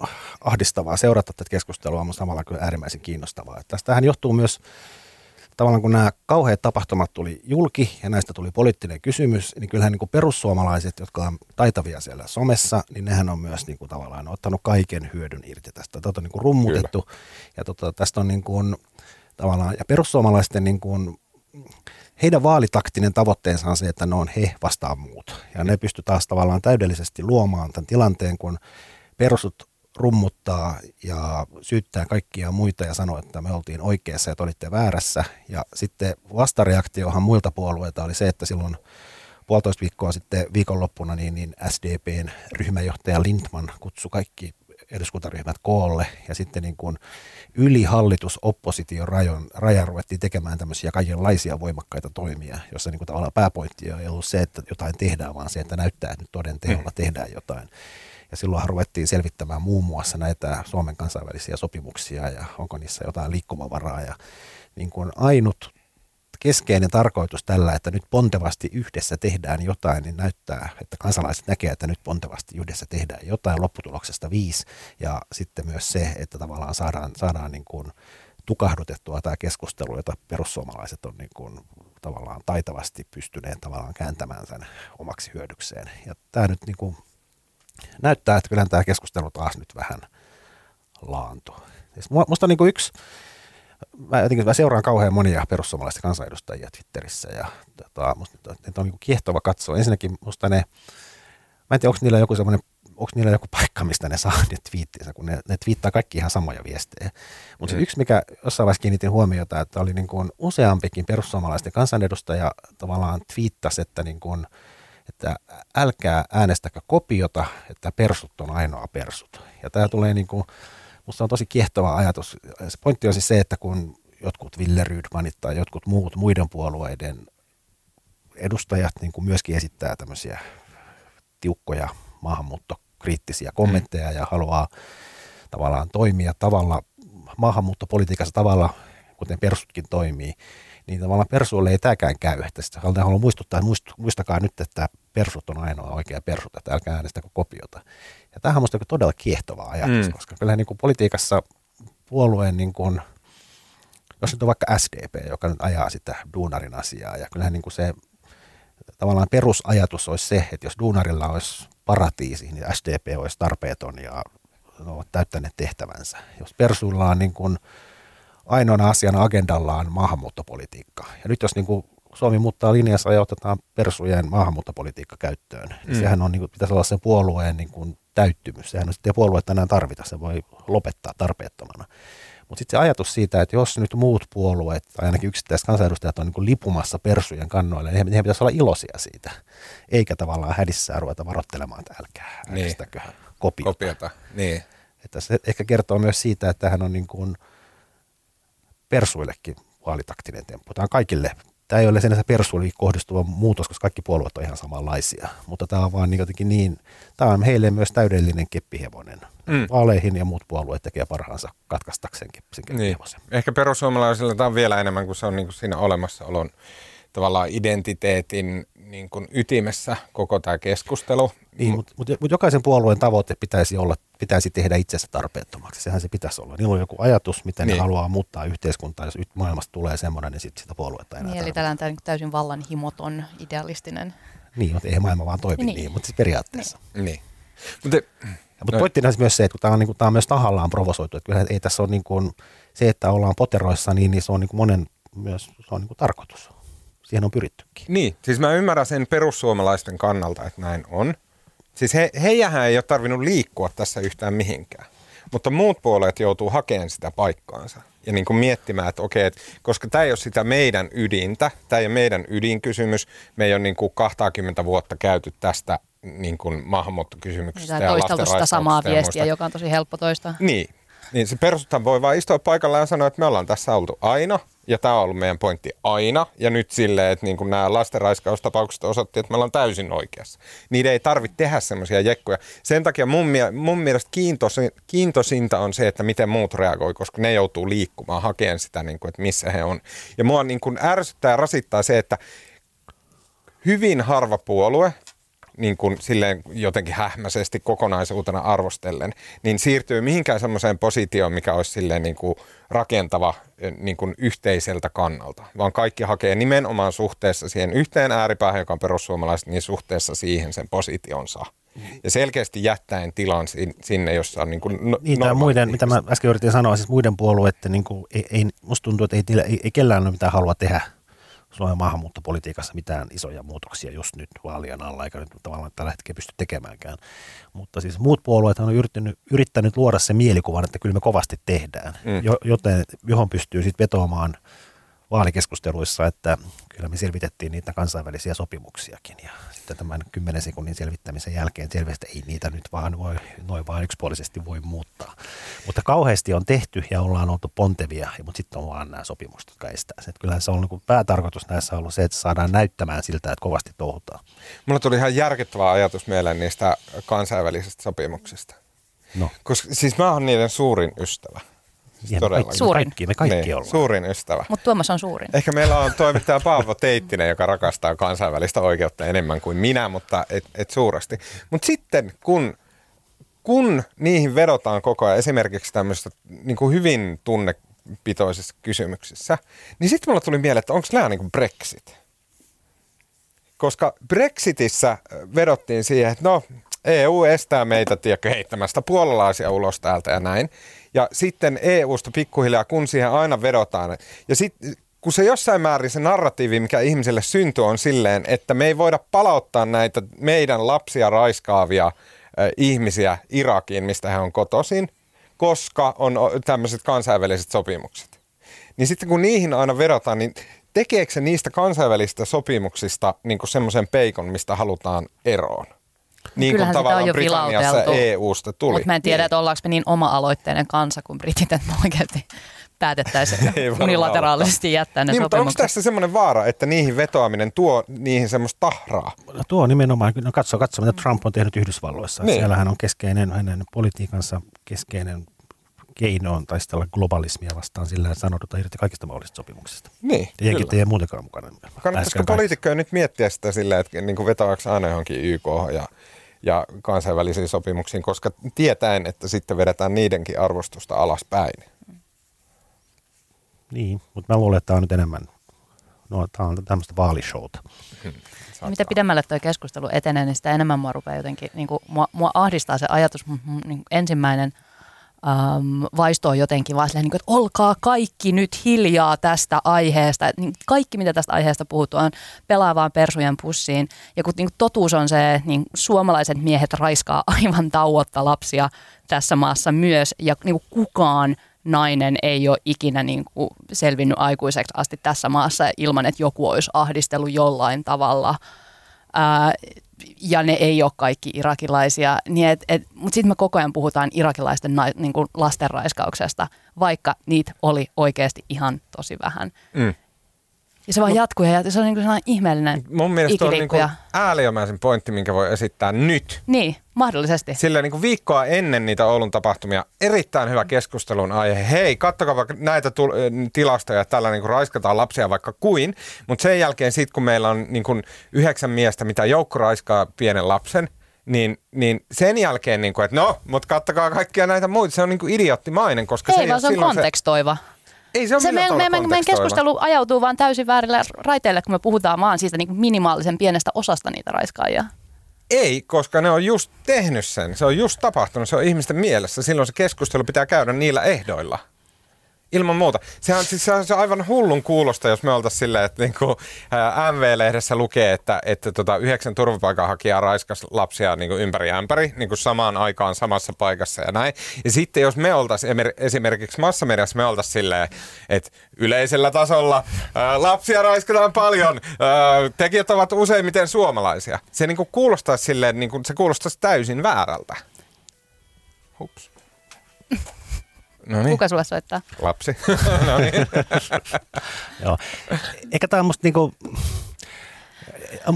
ahdistavaa seurata tätä keskustelua, mutta samalla kyllä äärimmäisen kiinnostavaa. Että tästähän johtuu myös tavallaan kun nämä kauheat tapahtumat tuli julki ja näistä tuli poliittinen kysymys, niin kyllähän niin kuin perussuomalaiset, jotka on taitavia siellä somessa, niin nehän on myös niin kuin tavallaan ottanut kaiken hyödyn irti tästä. Tätä on niin kuin rummutettu Kyllä. ja tota, tästä on niin kuin, tavallaan, ja perussuomalaisten niin kuin, heidän vaalitaktinen tavoitteensa on se, että ne on he vastaan muut. Ja ne pystyy taas tavallaan täydellisesti luomaan tämän tilanteen, kun perusut rummuttaa ja syyttää kaikkia muita ja sanoo, että me oltiin oikeassa ja te olitte väärässä. Ja sitten vastareaktiohan muilta puolueilta oli se, että silloin puolitoista viikkoa sitten viikonloppuna niin, niin SDPn ryhmäjohtaja Lindman kutsui kaikki eduskuntaryhmät koolle ja sitten niin kuin yli hallitus-opposition rajan, rajan ruvettiin tekemään tämmöisiä kaikenlaisia voimakkaita toimia, jossa niin kuin tavallaan pääpointti ei ollut se, että jotain tehdään, vaan se, että näyttää, että nyt toden teolla tehdään jotain. Ja silloin ruvettiin selvittämään muun muassa näitä Suomen kansainvälisiä sopimuksia ja onko niissä jotain liikkumavaraa. Ja niin kuin ainut keskeinen tarkoitus tällä, että nyt pontevasti yhdessä tehdään jotain, niin näyttää, että kansalaiset näkee, että nyt pontevasti yhdessä tehdään jotain lopputuloksesta viisi. Ja sitten myös se, että tavallaan saadaan, saadaan niin kuin tukahdutettua tämä keskustelu, jota perussuomalaiset on niin kuin tavallaan taitavasti pystyneet tavallaan kääntämään sen omaksi hyödykseen. Ja tämä nyt niin kuin näyttää, että kyllä tämä keskustelu taas nyt vähän laantuu. Siis musta niin kuin yksi mä, jotenkin, mä seuraan kauhean monia perussuomalaisia kansanedustajia Twitterissä ja tota, musta on niin kiehtova katsoa. Ensinnäkin musta ne, mä en tiedä, onko niillä joku semmoinen onko niillä joku paikka, mistä ne saa ne twiittinsä, kun ne, ne twiittaa kaikki ihan samoja viestejä. Mutta mm. yksi, mikä jossain vaiheessa kiinnitin huomiota, että oli niin kuin useampikin perussuomalaisten kansanedustaja tavallaan twiittasi, että, niin kuin, että älkää äänestäkö kopiota, että persut on ainoa persut. Ja tämä tulee niin kuin, Musta on tosi kiehtova ajatus. Se pointti on siis se, että kun jotkut Ville Rydmanit tai jotkut muut muiden puolueiden edustajat niin kuin myöskin esittää tämmöisiä tiukkoja maahanmuuttokriittisiä kommentteja ja haluaa tavallaan toimia tavalla maahanmuuttopolitiikassa tavalla, kuten persutkin toimii, niin tavallaan persuille ei tämäkään käy. Että sitä haluan muistuttaa, että muistakaa nyt, että persut on ainoa oikea persut, että älkää äänestäkö kopiota. Ja tämähän on minusta todella kiehtova ajatus, mm. koska kyllä niin kuin politiikassa puolueen, niin kuin, jos nyt on vaikka SDP, joka nyt ajaa sitä duunarin asiaa, ja kyllähän niin kuin se tavallaan perusajatus olisi se, että jos duunarilla olisi paratiisi, niin SDP olisi tarpeeton ja ne ovat täyttäneet tehtävänsä. Jos persuilla on niin kuin ainoana asiana agendallaan maahanmuuttopolitiikka. Ja nyt jos niin kuin Suomi muuttaa linjassa ja otetaan persujen maahanmuuttopolitiikka käyttöön, niin mm. sehän on, niin kuin, pitäisi olla se puolueen niin kuin, täyttymys. Sehän on sitten puoluetta enää tarvita, se voi lopettaa tarpeettomana. Mutta sitten se ajatus siitä, että jos nyt muut puolueet tai ainakin yksittäiset kansanedustajat on niin lipumassa persujen kannoille, niin heidän pitäisi olla iloisia siitä, eikä tavallaan hädissään ruveta varoittelemaan, että älkää niin. äänestäkö niin. kopiota. kopiota. Niin. Että se ehkä kertoo myös siitä, että tähän on niin kuin persuillekin vaalitaktinen temppu. Tämä on kaikille tämä ei ole sinänsä persuoliin kohdistuva muutos, koska kaikki puolueet on ihan samanlaisia, mutta tämä on vaan niin jotenkin niin, tämä on heille myös täydellinen keppihevonen. Mm. Vaaleihin ja muut puolueet tekee parhaansa katkaistakseen sen keppihevosen. Niin. Ehkä perussuomalaisilla tämä on vielä enemmän kuin se on niin kuin siinä olemassaolon tavallaan identiteetin niin kuin ytimessä koko tämä keskustelu. Niin, mutta mut, mut jokaisen puolueen tavoite pitäisi olla pitäisi tehdä itsensä tarpeettomaksi. Sehän se pitäisi olla. Niillä on joku ajatus, miten niin. ne haluaa muuttaa yhteiskuntaa. Jos maailmasta tulee semmoinen, niin sitten sitä puoluetta enää Niin, eli tällainen täysin vallanhimoton, idealistinen. Niin, mutta ei maailma vaan toimi niin, niin mutta siis periaatteessa. Niin. niin. Mutta mutta no. pointtina myös se, että kun tämä on, niin kuin, tämä on myös tahallaan provosoitu, että kyllä ei tässä ole niin kuin, se, että ollaan poteroissa, niin, niin se on niin kuin monen myös se on niin kuin tarkoitus. Siihen on pyrittykin. Niin, siis mä ymmärrän sen perussuomalaisten kannalta, että näin on. Siis he, heijähän ei ole tarvinnut liikkua tässä yhtään mihinkään. Mutta muut puolet joutuu hakemaan sitä paikkaansa ja niin kuin miettimään, että okei, että koska tämä ei ole sitä meidän ydintä, tämä ei ole meidän ydinkysymys, me ei ole niin kuin 20 vuotta käyty tästä niin kuin niin, ja toisteltu sitä samaa viestiä, joka on tosi helppo toistaa. Niin, niin se perustan voi vain istua paikalla ja sanoa, että me ollaan tässä oltu aina, ja tämä on ollut meidän pointti aina, ja nyt silleen, että niin kuin nämä lastenraiskaustapaukset osoitti, että me ollaan täysin oikeassa. Niiden ei tarvitse tehdä semmoisia jekkoja. Sen takia mun, mun mielestä kiintosin, kiintosinta on se, että miten muut reagoi, koska ne joutuu liikkumaan, hakemaan sitä, niin kuin, että missä he on. Ja mua niin kuin ärsyttää ja rasittaa se, että hyvin harva puolue niin kuin silleen jotenkin hähmäisesti kokonaisuutena arvostellen, niin siirtyy mihinkään semmoiseen positioon, mikä olisi silleen niin kuin rakentava eh, niin kuin yhteiseltä kannalta, vaan kaikki hakee nimenomaan suhteessa siihen yhteen ääripäähän, joka on perussuomalaiset, niin suhteessa siihen sen positionsa. Ja selkeästi jättäen tilan sinne, jossa on niin kuin no, Niitä muiden, mitä mä äsken yritin sanoa, siis muiden puolueiden, niin kuin, ei, ei, musta tuntuu, että ei, ei, ei kellään ole mitään halua tehdä Suomen maahanmuuttopolitiikassa mitään isoja muutoksia just nyt vaalien alla, eikä nyt tavallaan tällä hetkellä pysty tekemäänkään. Mutta siis muut puolueet on yrittänyt, yrittänyt luoda se mielikuvan, että kyllä me kovasti tehdään, mm. joten johon pystyy sitten vetoamaan – vaalikeskusteluissa, että kyllä me selvitettiin niitä kansainvälisiä sopimuksiakin ja sitten tämän 10 sekunnin selvittämisen jälkeen selvästi ei niitä nyt vaan voi, noin vaan yksipuolisesti voi muuttaa. Mutta kauheasti on tehty ja ollaan oltu pontevia, mutta sitten on vaan nämä sopimukset, jotka estää sen. Kyllä se on niin päätarkoitus näissä ollut se, että saadaan näyttämään siltä, että kovasti touhutaan. Mulla tuli ihan järkyttävä ajatus mieleen niistä kansainvälisistä sopimuksista. No. Koska siis mä oon niiden suurin ystävä. Siis ja me kaikki, suurin. Kaikki, me kaikki niin, ollaan. Suurin ystävä. Mutta Tuomas on suurin. Ehkä meillä on toimittaja Paavo Teittinen, joka rakastaa kansainvälistä oikeutta enemmän kuin minä, mutta et, et suuresti. Mutta sitten kun, kun niihin vedotaan koko ajan esimerkiksi tämmöisessä niin kuin hyvin tunnepitoisissa kysymyksissä, niin sitten mulla tuli mieleen, että onko nämä niin kuin Brexit? Koska Brexitissä vedottiin siihen, että no EU estää meitä tiedätkö, heittämästä puolalaisia ulos täältä ja näin. Ja sitten EUsta pikkuhiljaa, kun siihen aina vedotaan. Ja sitten kun se jossain määrin se narratiivi, mikä ihmiselle syntyy, on silleen, että me ei voida palauttaa näitä meidän lapsia raiskaavia ihmisiä Irakiin, mistä he on kotoisin, koska on tämmöiset kansainväliset sopimukset. Niin sitten kun niihin aina vedotaan, niin tekeekö se niistä kansainvälisistä sopimuksista niin semmoisen peikon, mistä halutaan eroon? Niin kuin tavallaan on Britanniassa EU-sta tuli. Mutta mä en tiedä, niin. että ollaanko me niin oma-aloitteinen kansa kuin britit, että oikeasti päätettäisiin unilateraalisesti jättää ne niin, sopimukset. Mutta onko tässä semmoinen vaara, että niihin vetoaminen tuo niihin semmoista tahraa? No, tuo nimenomaan, no katso, katso mitä Trump on tehnyt Yhdysvalloissa. Niin. Siellähän on keskeinen, hänen politiikansa keskeinen keino on taistella globalismia vastaan sillä, että sanoudutaan irti kaikista mahdollisista sopimuksista. Niin, ja jenkit ei muutenkaan mukana. Kannattaisiko poliitikkoja nyt miettiä sitä silleen, että niin vetoaako aina johonkin YK ja ja kansainvälisiin sopimuksiin, koska tietäen, että sitten vedetään niidenkin arvostusta alaspäin. Niin, mutta mä luulen, että tämä on nyt enemmän, no tämä on tämmöistä vaalishowta. Hmm. Mitä pidemmälle tuo keskustelu etenee, niin sitä enemmän mua rupeaa jotenkin, niin kuin, mua, mua ahdistaa se ajatus, niin ensimmäinen – ähm, vaistoo jotenkin vaan silleen, niin kuin, että olkaa kaikki nyt hiljaa tästä aiheesta. Niin kaikki, mitä tästä aiheesta puhutaan, pelaa vaan persujen pussiin. Ja kun niin totuus on se, niin suomalaiset miehet raiskaa aivan tauotta lapsia tässä maassa myös, ja niin kukaan nainen ei ole ikinä niin kuin selvinnyt aikuiseksi asti tässä maassa ilman, että joku olisi ahdistellut jollain tavalla. Ää, ja ne ei ole kaikki irakilaisia, niin et, et, mutta sitten me koko ajan puhutaan irakilaisten na, niin lastenraiskauksesta, vaikka niitä oli oikeasti ihan tosi vähän. Mm. Ja se vaan jatkuu ja se on niin kuin sellainen ihmeellinen Mun mielestä on niin kuin ääliömäisen pointti, minkä voi esittää nyt. Niin, mahdollisesti. Sillä niin kuin viikkoa ennen niitä Oulun tapahtumia erittäin hyvä keskustelun aihe. Hei, kattokaa vaikka näitä tul- tilastoja, että tällä niin kuin raiskataan lapsia vaikka kuin. Mutta sen jälkeen sitten, kun meillä on niin kuin yhdeksän miestä, mitä joukko raiskaa pienen lapsen, niin, niin sen jälkeen, niin kuin, että no, mutta kattokaa kaikkia näitä muita, se on niin kuin idioottimainen, koska ei, se ei vaan se on kontekstoiva. Se, ei se, se me, me, me, meidän keskustelu ajautuu vaan täysin väärille raiteille, kun me puhutaan vaan siitä niin minimaalisen pienestä osasta niitä raiskaajia. Ei, koska ne on just tehnyt sen. Se on just tapahtunut. Se on ihmisten mielessä. Silloin se keskustelu pitää käydä niillä ehdoilla. Ilman muuta. Sehän siis se on, aivan hullun kuulosta, jos me oltaisiin silleen, että niin kuin, MV-lehdessä lukee, että, että tota, yhdeksän turvapaikanhakijaa raiskas lapsia niin kuin ympäri ämpäri niin kuin samaan aikaan samassa paikassa ja näin. Ja sitten jos me oltaisiin esimerkiksi massamediassa, me oltaisiin silleen, että yleisellä tasolla ää, lapsia raiskataan paljon, ää, tekijät ovat useimmiten suomalaisia. Se niin kuin kuulostaisi silleen, niin kuin, se kuulostaisi täysin väärältä. Hups. No niin. Kuka sulle soittaa? Lapsi. no niin. Joo. Eikä tämä musta niinku,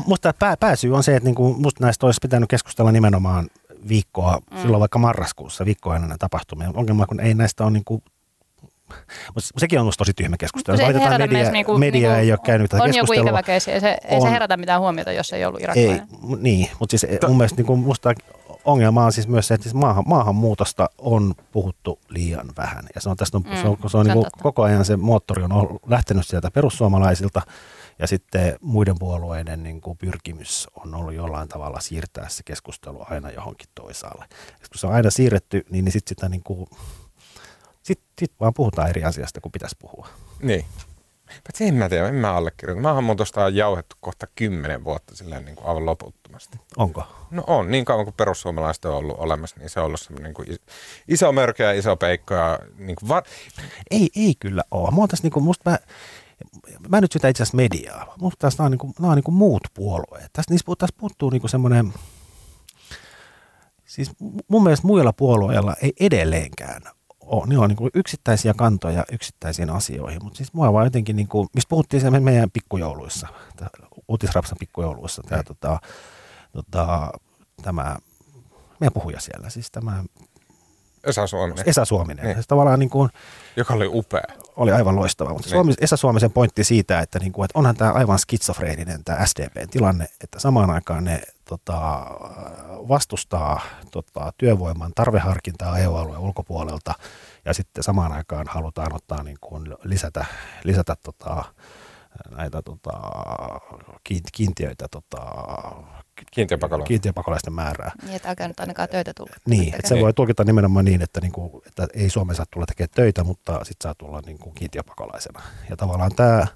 musta pää, pääsyy on se, että niinku, musta näistä olisi pitänyt keskustella nimenomaan viikkoa, mm. silloin vaikka marraskuussa, viikkoa ennen tapahtumia. Ongelma, kun ei näistä ole niinku mutta sekin on tosi tyhmä keskustelu. Se media, niinku, media niinku, ei ole käynyt tätä on keskustelua. On joku ikävä ei se, ei se herätä mitään huomiota, jos ei ollut irakilainen. Ei, niin, mutta siis mun mielestä niinku, musta ongelma on siis myös se, että siis maahan, maahanmuutosta on puhuttu liian vähän. Ja se on, tästä on, mm, se on, se on niin koko ajan se moottori on ollut, lähtenyt sieltä perussuomalaisilta ja sitten muiden puolueiden niin kuin pyrkimys on ollut jollain tavalla siirtää se keskustelu aina johonkin toisaalle. Ja kun se on aina siirretty, niin, niin sitten sitä niin kuin, sit, sit vaan puhutaan eri asiasta kuin pitäisi puhua. Niin. Mutta en mä tiedä, en mä allekirjoita. Maahanmuutosta on jauhettu kohta kymmenen vuotta silleen niin kuin aivan loputtomasti. Onko? No on, niin kauan kuin perussuomalaiset on ollut olemassa, niin se on ollut semmoinen niin iso mörkö ja iso peikko. Ja niin kuin var... ei, ei kyllä ole. Mä tässä, niin kuin, musta mä, mä nyt sitä itse asiassa mediaa. Musta tässä nämä on, niin kuin, nämä on niin kuin muut puolueet. Tässä, niissä, tässä puuttuu niin kuin semmoinen, siis mun mielestä muilla puolueilla ei edelleenkään ole. Ne on niin kuin yksittäisiä kantoja yksittäisiin asioihin, mutta siis mua vaan jotenkin, niin kuin, mistä puhuttiin se meidän pikkujouluissa, uutisrapsan pikkujouluissa, tämä, tota, tota, tämä meidän puhuja siellä, siis tämä Esa Suominen. Esa Suominen. Niin. tavallaan niin kuin, Joka oli upea. Oli aivan loistava. Mutta niin. Suomi, Esa Suomisen pointti siitä, että, niin kuin, että onhan tämä aivan skitsofreeninen tämä SDPn tilanne, että samaan aikaan ne tota, vastustaa tota, työvoiman tarveharkintaa EU-alueen ulkopuolelta ja sitten samaan aikaan halutaan ottaa niin kuin lisätä, lisätä tota, näitä tota, kiintiöitä tota, Kiintiöpakolaisten. kiintiöpakolaisten määrää. Niin, että älkää nyt ainakaan töitä tulla. Niin, että se voi tulkita nimenomaan niin, että, niin kuin, että ei Suomeen saa tulla tekemään töitä, mutta sitten saa tulla niin kuin kiintiöpakolaisena. Ja tavallaan tämä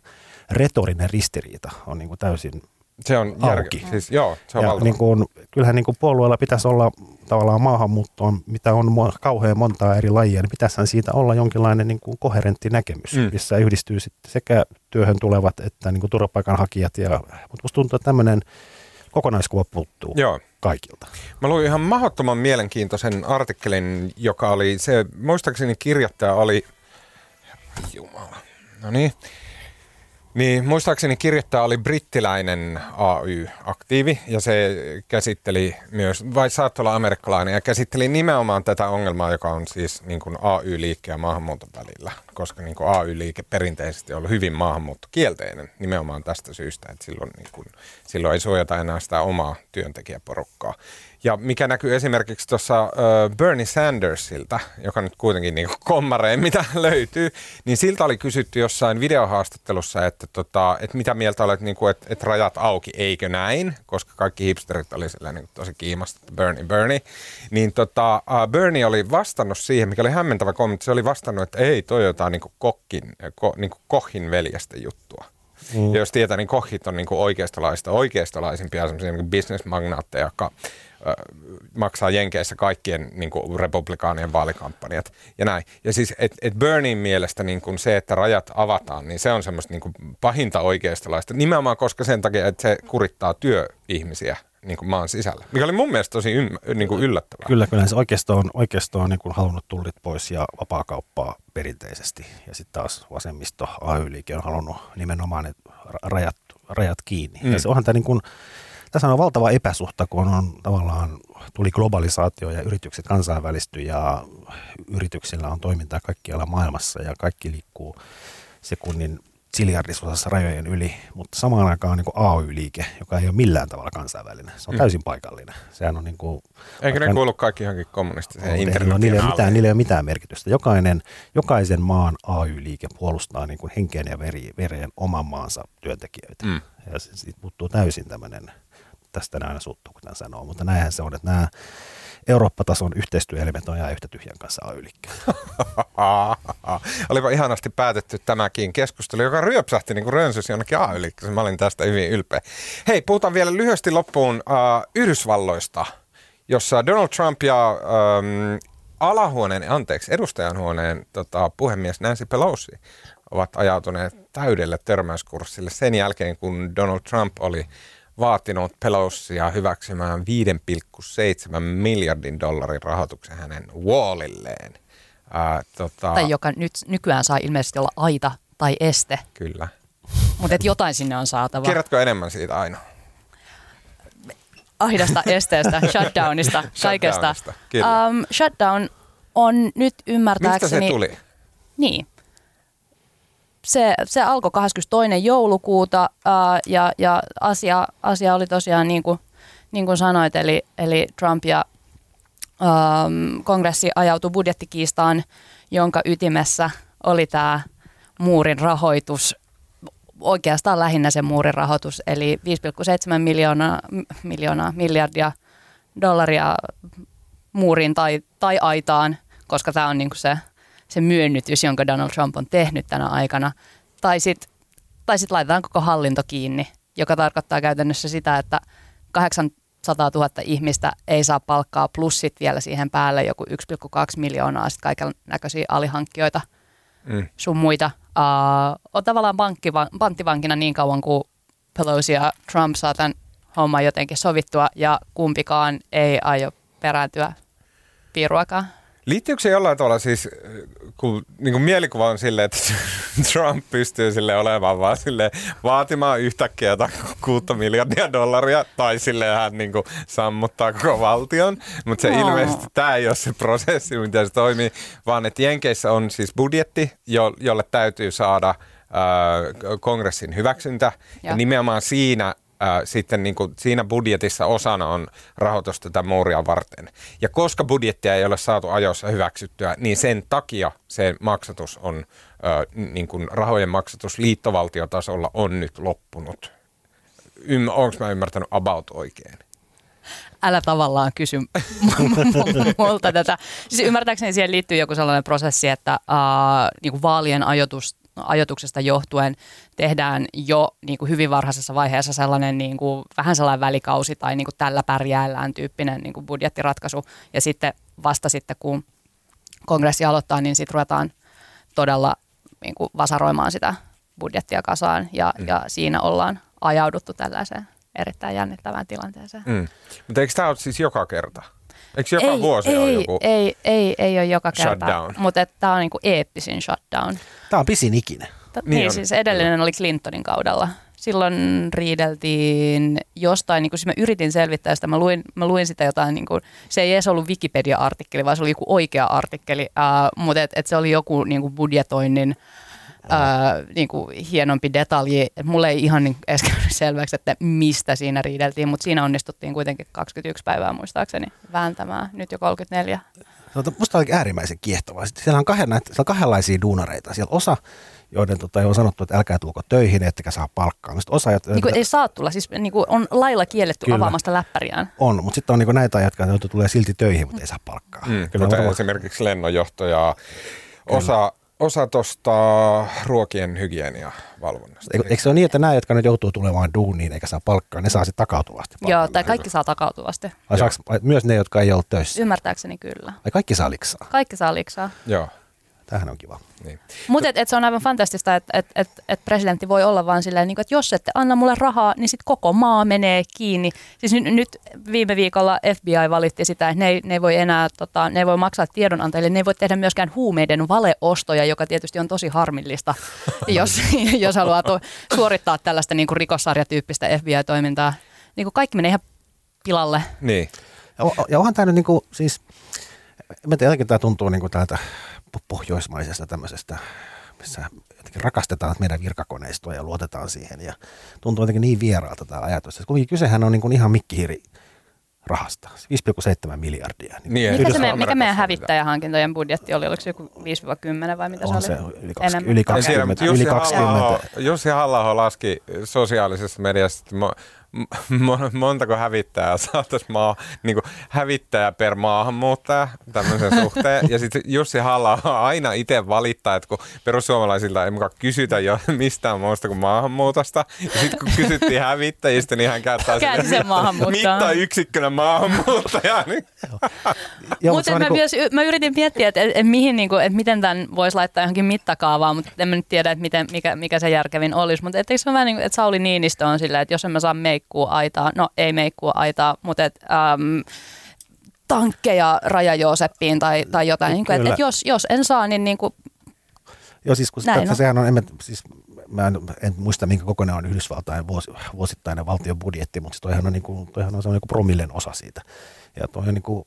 retorinen ristiriita on niin kuin täysin se on auki. Siis, joo, se on ja niin kuin, kyllähän niin kuin puolueella pitäisi olla tavallaan maahanmuuttoon, mitä on kauhean montaa eri lajia, niin pitäisihän siitä olla jonkinlainen niin kuin koherentti näkemys, mm. missä yhdistyy sitten sekä työhön tulevat että niin kuin turvapaikanhakijat. Ja, mutta musta tuntuu, että tämmöinen kokonaiskuva puuttuu Joo. kaikilta. Mä luin ihan mahdottoman mielenkiintoisen artikkelin, joka oli se, muistaakseni kirjoittaja oli, jumala, no niin, niin, muistaakseni kirjoittaja oli brittiläinen AY-aktiivi ja se käsitteli myös, vai saattoi olla amerikkalainen, ja käsitteli nimenomaan tätä ongelmaa, joka on siis niin kuin AY-liikke ja maahanmuuton välillä, koska niin kuin AY-liike perinteisesti on ollut hyvin maahanmuuttokielteinen nimenomaan tästä syystä, että silloin, niin kuin, silloin ei suojata enää sitä omaa työntekijäporukkaa. Ja mikä näkyy esimerkiksi tuossa Bernie Sandersilta, joka nyt kuitenkin niin kommarein mitä löytyy, niin siltä oli kysytty jossain videohaastattelussa, että, tota, että mitä mieltä olet, niin kuin, että, että rajat auki, eikö näin, koska kaikki hipsterit oli niin tosi kiimasta, että Bernie, Bernie. Niin tota, Bernie oli vastannut siihen, mikä oli hämmentävä kommentti, se oli vastannut, että ei, toi jotain niin kokkin, ko, niin Kohin veljestä juttua. Mm. Ja jos tietää, niin kohit on niin oikeistolaista, oikeistolaisimpia semmoisia niin bisnesmagnaatteja, jotka maksaa Jenkeissä kaikkien niin kuin, republikaanien vaalikampanjat ja näin. Ja siis, että et Bernin mielestä niin kuin se, että rajat avataan, niin se on semmoista niin kuin, pahinta oikeistolaista. Nimenomaan koska sen takia, että se kurittaa työihmisiä niin kuin maan sisällä, mikä oli mun mielestä tosi ym, niin kuin yllättävää. Kyllä, kyllä se oikeisto on, oikeisto on niin kuin halunnut tullit pois ja vapaakauppaa perinteisesti. Ja sitten taas vasemmisto, AY-liike on halunnut nimenomaan ne rajat, rajat kiinni. Mm. Ja se onhan tämä niin kuin, tässä on valtava epäsuhta, kun on tavallaan tuli globalisaatio ja yritykset kansainvälistyi ja yrityksillä on toimintaa kaikkialla maailmassa ja kaikki liikkuu sekunnin siljardisosassa rajojen yli, mutta samaan aikaan on niin AY-liike, joka ei ole millään tavalla kansainvälinen. Se on mm. täysin paikallinen. Sehän on niin kuin, Eikö ne kuulu kaikki johonkin kommunistiseen internetiin? No, niillä, ei mitään, niillä ei ole mitään merkitystä. Jokainen, jokaisen maan AY-liike puolustaa niin kuin henkeen ja veri, vereen oman maansa työntekijöitä. Mm. Ja siitä puuttuu täysin tämmöinen, tästä aina suuttuu, kun tämän sanoo, mutta näinhän se on, että nämä Eurooppa-tason yhteistyöelimet on ihan yhtä tyhjän kanssa ay Olipa ihanasti päätetty tämäkin keskustelu, joka ryöpsähti niin kuin rönsys jonnekin ay Mä olin tästä hyvin ylpeä. Hei, puhutaan vielä lyhyesti loppuun uh, Yhdysvalloista, jossa Donald Trump ja um, alahuoneen, anteeksi, edustajanhuoneen tota, puhemies Nancy Pelosi ovat ajautuneet täydelle törmäyskurssille sen jälkeen, kun Donald Trump oli vaatinut Pelosia hyväksymään 5,7 miljardin dollarin rahoituksen hänen wallilleen. Ää, tota... Tai joka nyt nykyään saa ilmeisesti olla aita tai este. Kyllä. Mutta jotain sinne on saatava. Kerrotko enemmän siitä aina? Ahdasta, esteestä, shutdownista, kaikesta. Um, shutdown on nyt ymmärtääkseni... Mistä se tuli? Niin se, se alkoi 22. joulukuuta ää, ja, ja asia, asia oli tosiaan niin kuin, niin kuin sanoit, eli, eli Trump ja ää, kongressi ajautui budjettikiistaan, jonka ytimessä oli tämä muurin rahoitus, oikeastaan lähinnä se muurin rahoitus, eli 5,7 miljoonaa, miljoonaa miljardia dollaria muuriin tai, tai aitaan, koska tämä on niin kuin se se myönnytys, jonka Donald Trump on tehnyt tänä aikana. Tai sitten tai sit laitetaan koko hallinto kiinni, joka tarkoittaa käytännössä sitä, että 800 000 ihmistä ei saa palkkaa, plus sit vielä siihen päälle joku 1,2 miljoonaa sitten kaiken näköisiä alihankkijoita mm. sun muita. Uh, on tavallaan panttivankina niin kauan kuin Pelosi ja Trump saa tämän homman jotenkin sovittua ja kumpikaan ei aio perääntyä piiruakaan. Liittyykö se jollain tavalla siis, kun niin kuin mielikuva on silleen, että Trump pystyy sille olemaan vaan sille vaatimaan yhtäkkiä kuutta miljardia dollaria, tai sille hän niin kuin sammuttaa koko valtion, mutta se no. ilmeisesti tämä ei ole se prosessi, miten se toimii, vaan että Jenkeissä on siis budjetti, jo, jolle täytyy saada kongressin hyväksyntä, ja, ja nimenomaan siinä ää, sitten niin kuin siinä budjetissa osana on rahoitus tätä muuria varten. Ja koska budjettia ei ole saatu ajoissa hyväksyttyä, niin sen takia se maksatus on, ää, niin kuin rahojen maksatus liittovaltiotasolla on nyt loppunut. Ym, Onko mä ymmärtänyt about oikein? älä tavallaan kysy multa tätä. Siis ymmärtääkseni siihen liittyy joku sellainen prosessi, että uh, niin kuin vaalien ajoitus, ajoituksesta johtuen tehdään jo niin kuin hyvin varhaisessa vaiheessa sellainen niin kuin, vähän sellainen välikausi tai niin kuin tällä pärjäällään tyyppinen niin kuin budjettiratkaisu. Ja sitten vasta sitten, kun kongressi aloittaa, niin sitten ruvetaan todella niin kuin vasaroimaan sitä budjettia kasaan ja, mm. ja siinä ollaan ajauduttu tällaiseen erittäin jännittävään tilanteeseen. Mm. Mutta eikö tämä ole siis joka kerta? Eikö joka ei, vuosi ei, ole joku ei, ei, ei ole joka kerta, mutta tämä on niinku eeppisin shutdown. Tämä on pisin ikinä. T- niin, niin siis edellinen oli Clintonin kaudella. Silloin riideltiin jostain, niin kuin siis mä yritin selvittää sitä, mä luin, mä luin sitä jotain, niin kuin, se ei edes ollut Wikipedia-artikkeli, vaan se oli joku oikea artikkeli, uh, mutta et, et se oli joku niin kuin budjetoinnin ää, niin kuin hienompi detalji. Mulle ei ihan niin edes selväksi, että mistä siinä riideltiin, mutta siinä onnistuttiin kuitenkin 21 päivää muistaakseni vääntämään, nyt jo 34. No, musta oli äärimmäisen kiehtovaa. siellä on, kahden, siellä on kahdenlaisia duunareita. Siellä osa, joiden tota, on sanottu, että älkää tulko töihin, ettekä saa palkkaa. Sitten osa, jotka, niin kuin ei saa tulla, siis niin kuin on lailla kielletty kyllä, avaamasta läppäriään. On, mutta sitten on niin näitä, jotka tulee silti töihin, mutta ei saa palkkaa. Mm, kyllä varmaan... esimerkiksi lennonjohto ja osa osa tuosta ruokien hygieniavalvonnasta. Eikö, eikö se ole niin, että nämä, jotka nyt joutuu tulemaan duuniin eikä saa palkkaa, ne saa sitten takautuvasti palkkaa? Joo, tai kaikki saa takautuvasti. Vai saaks, myös ne, jotka ei ole töissä? Ymmärtääkseni kyllä. Vai kaikki saa liksaa? Kaikki saa liksaa. Joo. Tämähän on kiva. Niin. Mutta et, et se on aivan fantastista, että et, et, et presidentti voi olla vaan silleen, niin että jos ette anna mulle rahaa, niin sitten koko maa menee kiinni. Siis nyt, nyt viime viikolla FBI valitti sitä, että ne ei, ne ei voi enää tota, ne ei voi maksaa tiedonantajille, ne ei voi tehdä myöskään huumeiden valeostoja, joka tietysti on tosi harmillista, jos, jos haluaa to, suorittaa tällaista niin kuin rikossarjatyyppistä FBI-toimintaa. Niin kuin kaikki menee ihan pilalle. Niin. Ja, ja onhan tämä nyt niin kuin, siis, mä tiedän, tämä tuntuu niin kuin täältä pohjoismaisesta tämmöisestä missä rakastetaan meidän virkakoneistoa ja luotetaan siihen. Ja tuntuu jotenkin niin vieraalta tämä ajatus. Kuitenkin kysehän on niin kuin ihan mikkihiri rahasta, 5,7 miljardia. Niin, niin mikä, se me, mikä meidän hävittäjähankintojen budjetti oli? Oliko se joku 5-10 vai mitä on se oli? Se, yli, 20, yli 20. Jussi, yli 20. Jussi halla laski sosiaalisessa mediassa, että montako hävittäjää saataisiin maa, niin hävittäjä per maahanmuuttaja tämmöisen suhteen. Ja sitten Jussi halla aina itse valittaa, että kun perussuomalaisilta ei mukaan kysytä jo mistään muusta kuin maahanmuutosta. Ja sitten kun kysyttiin hävittäjistä, niin hän käyttää sen mittayksikkönä maahanmuuttaja. Niin. mutta mä, niin kuin... mä yritin miettiä, että, että, mihin, niin kuin, että miten tämän voisi laittaa johonkin mittakaavaan, mutta en mä nyt tiedä, että miten, mikä, mikä se järkevin olisi. Mutta eikö se ole vähän niin kuin, että Sauli Niinistö on sillä, että jos emme saa meik meikkuu aitaa, no ei meikkuu aitaa, mutta et, äm, tankkeja Raja Jooseppiin tai, tai jotain. Niin kuin, että, että jos, jos en saa, niin, niin kuin, Joo, siis kun näin, sitä, no. sehän on, en, siis, mä en, en, muista minkä kokoinen on Yhdysvaltain vuos, vuosittainen valtion budjetti, mutta toihan on, niin kuin, toihan on semmoinen niin promillen osa siitä. Ja toi on niin kuin,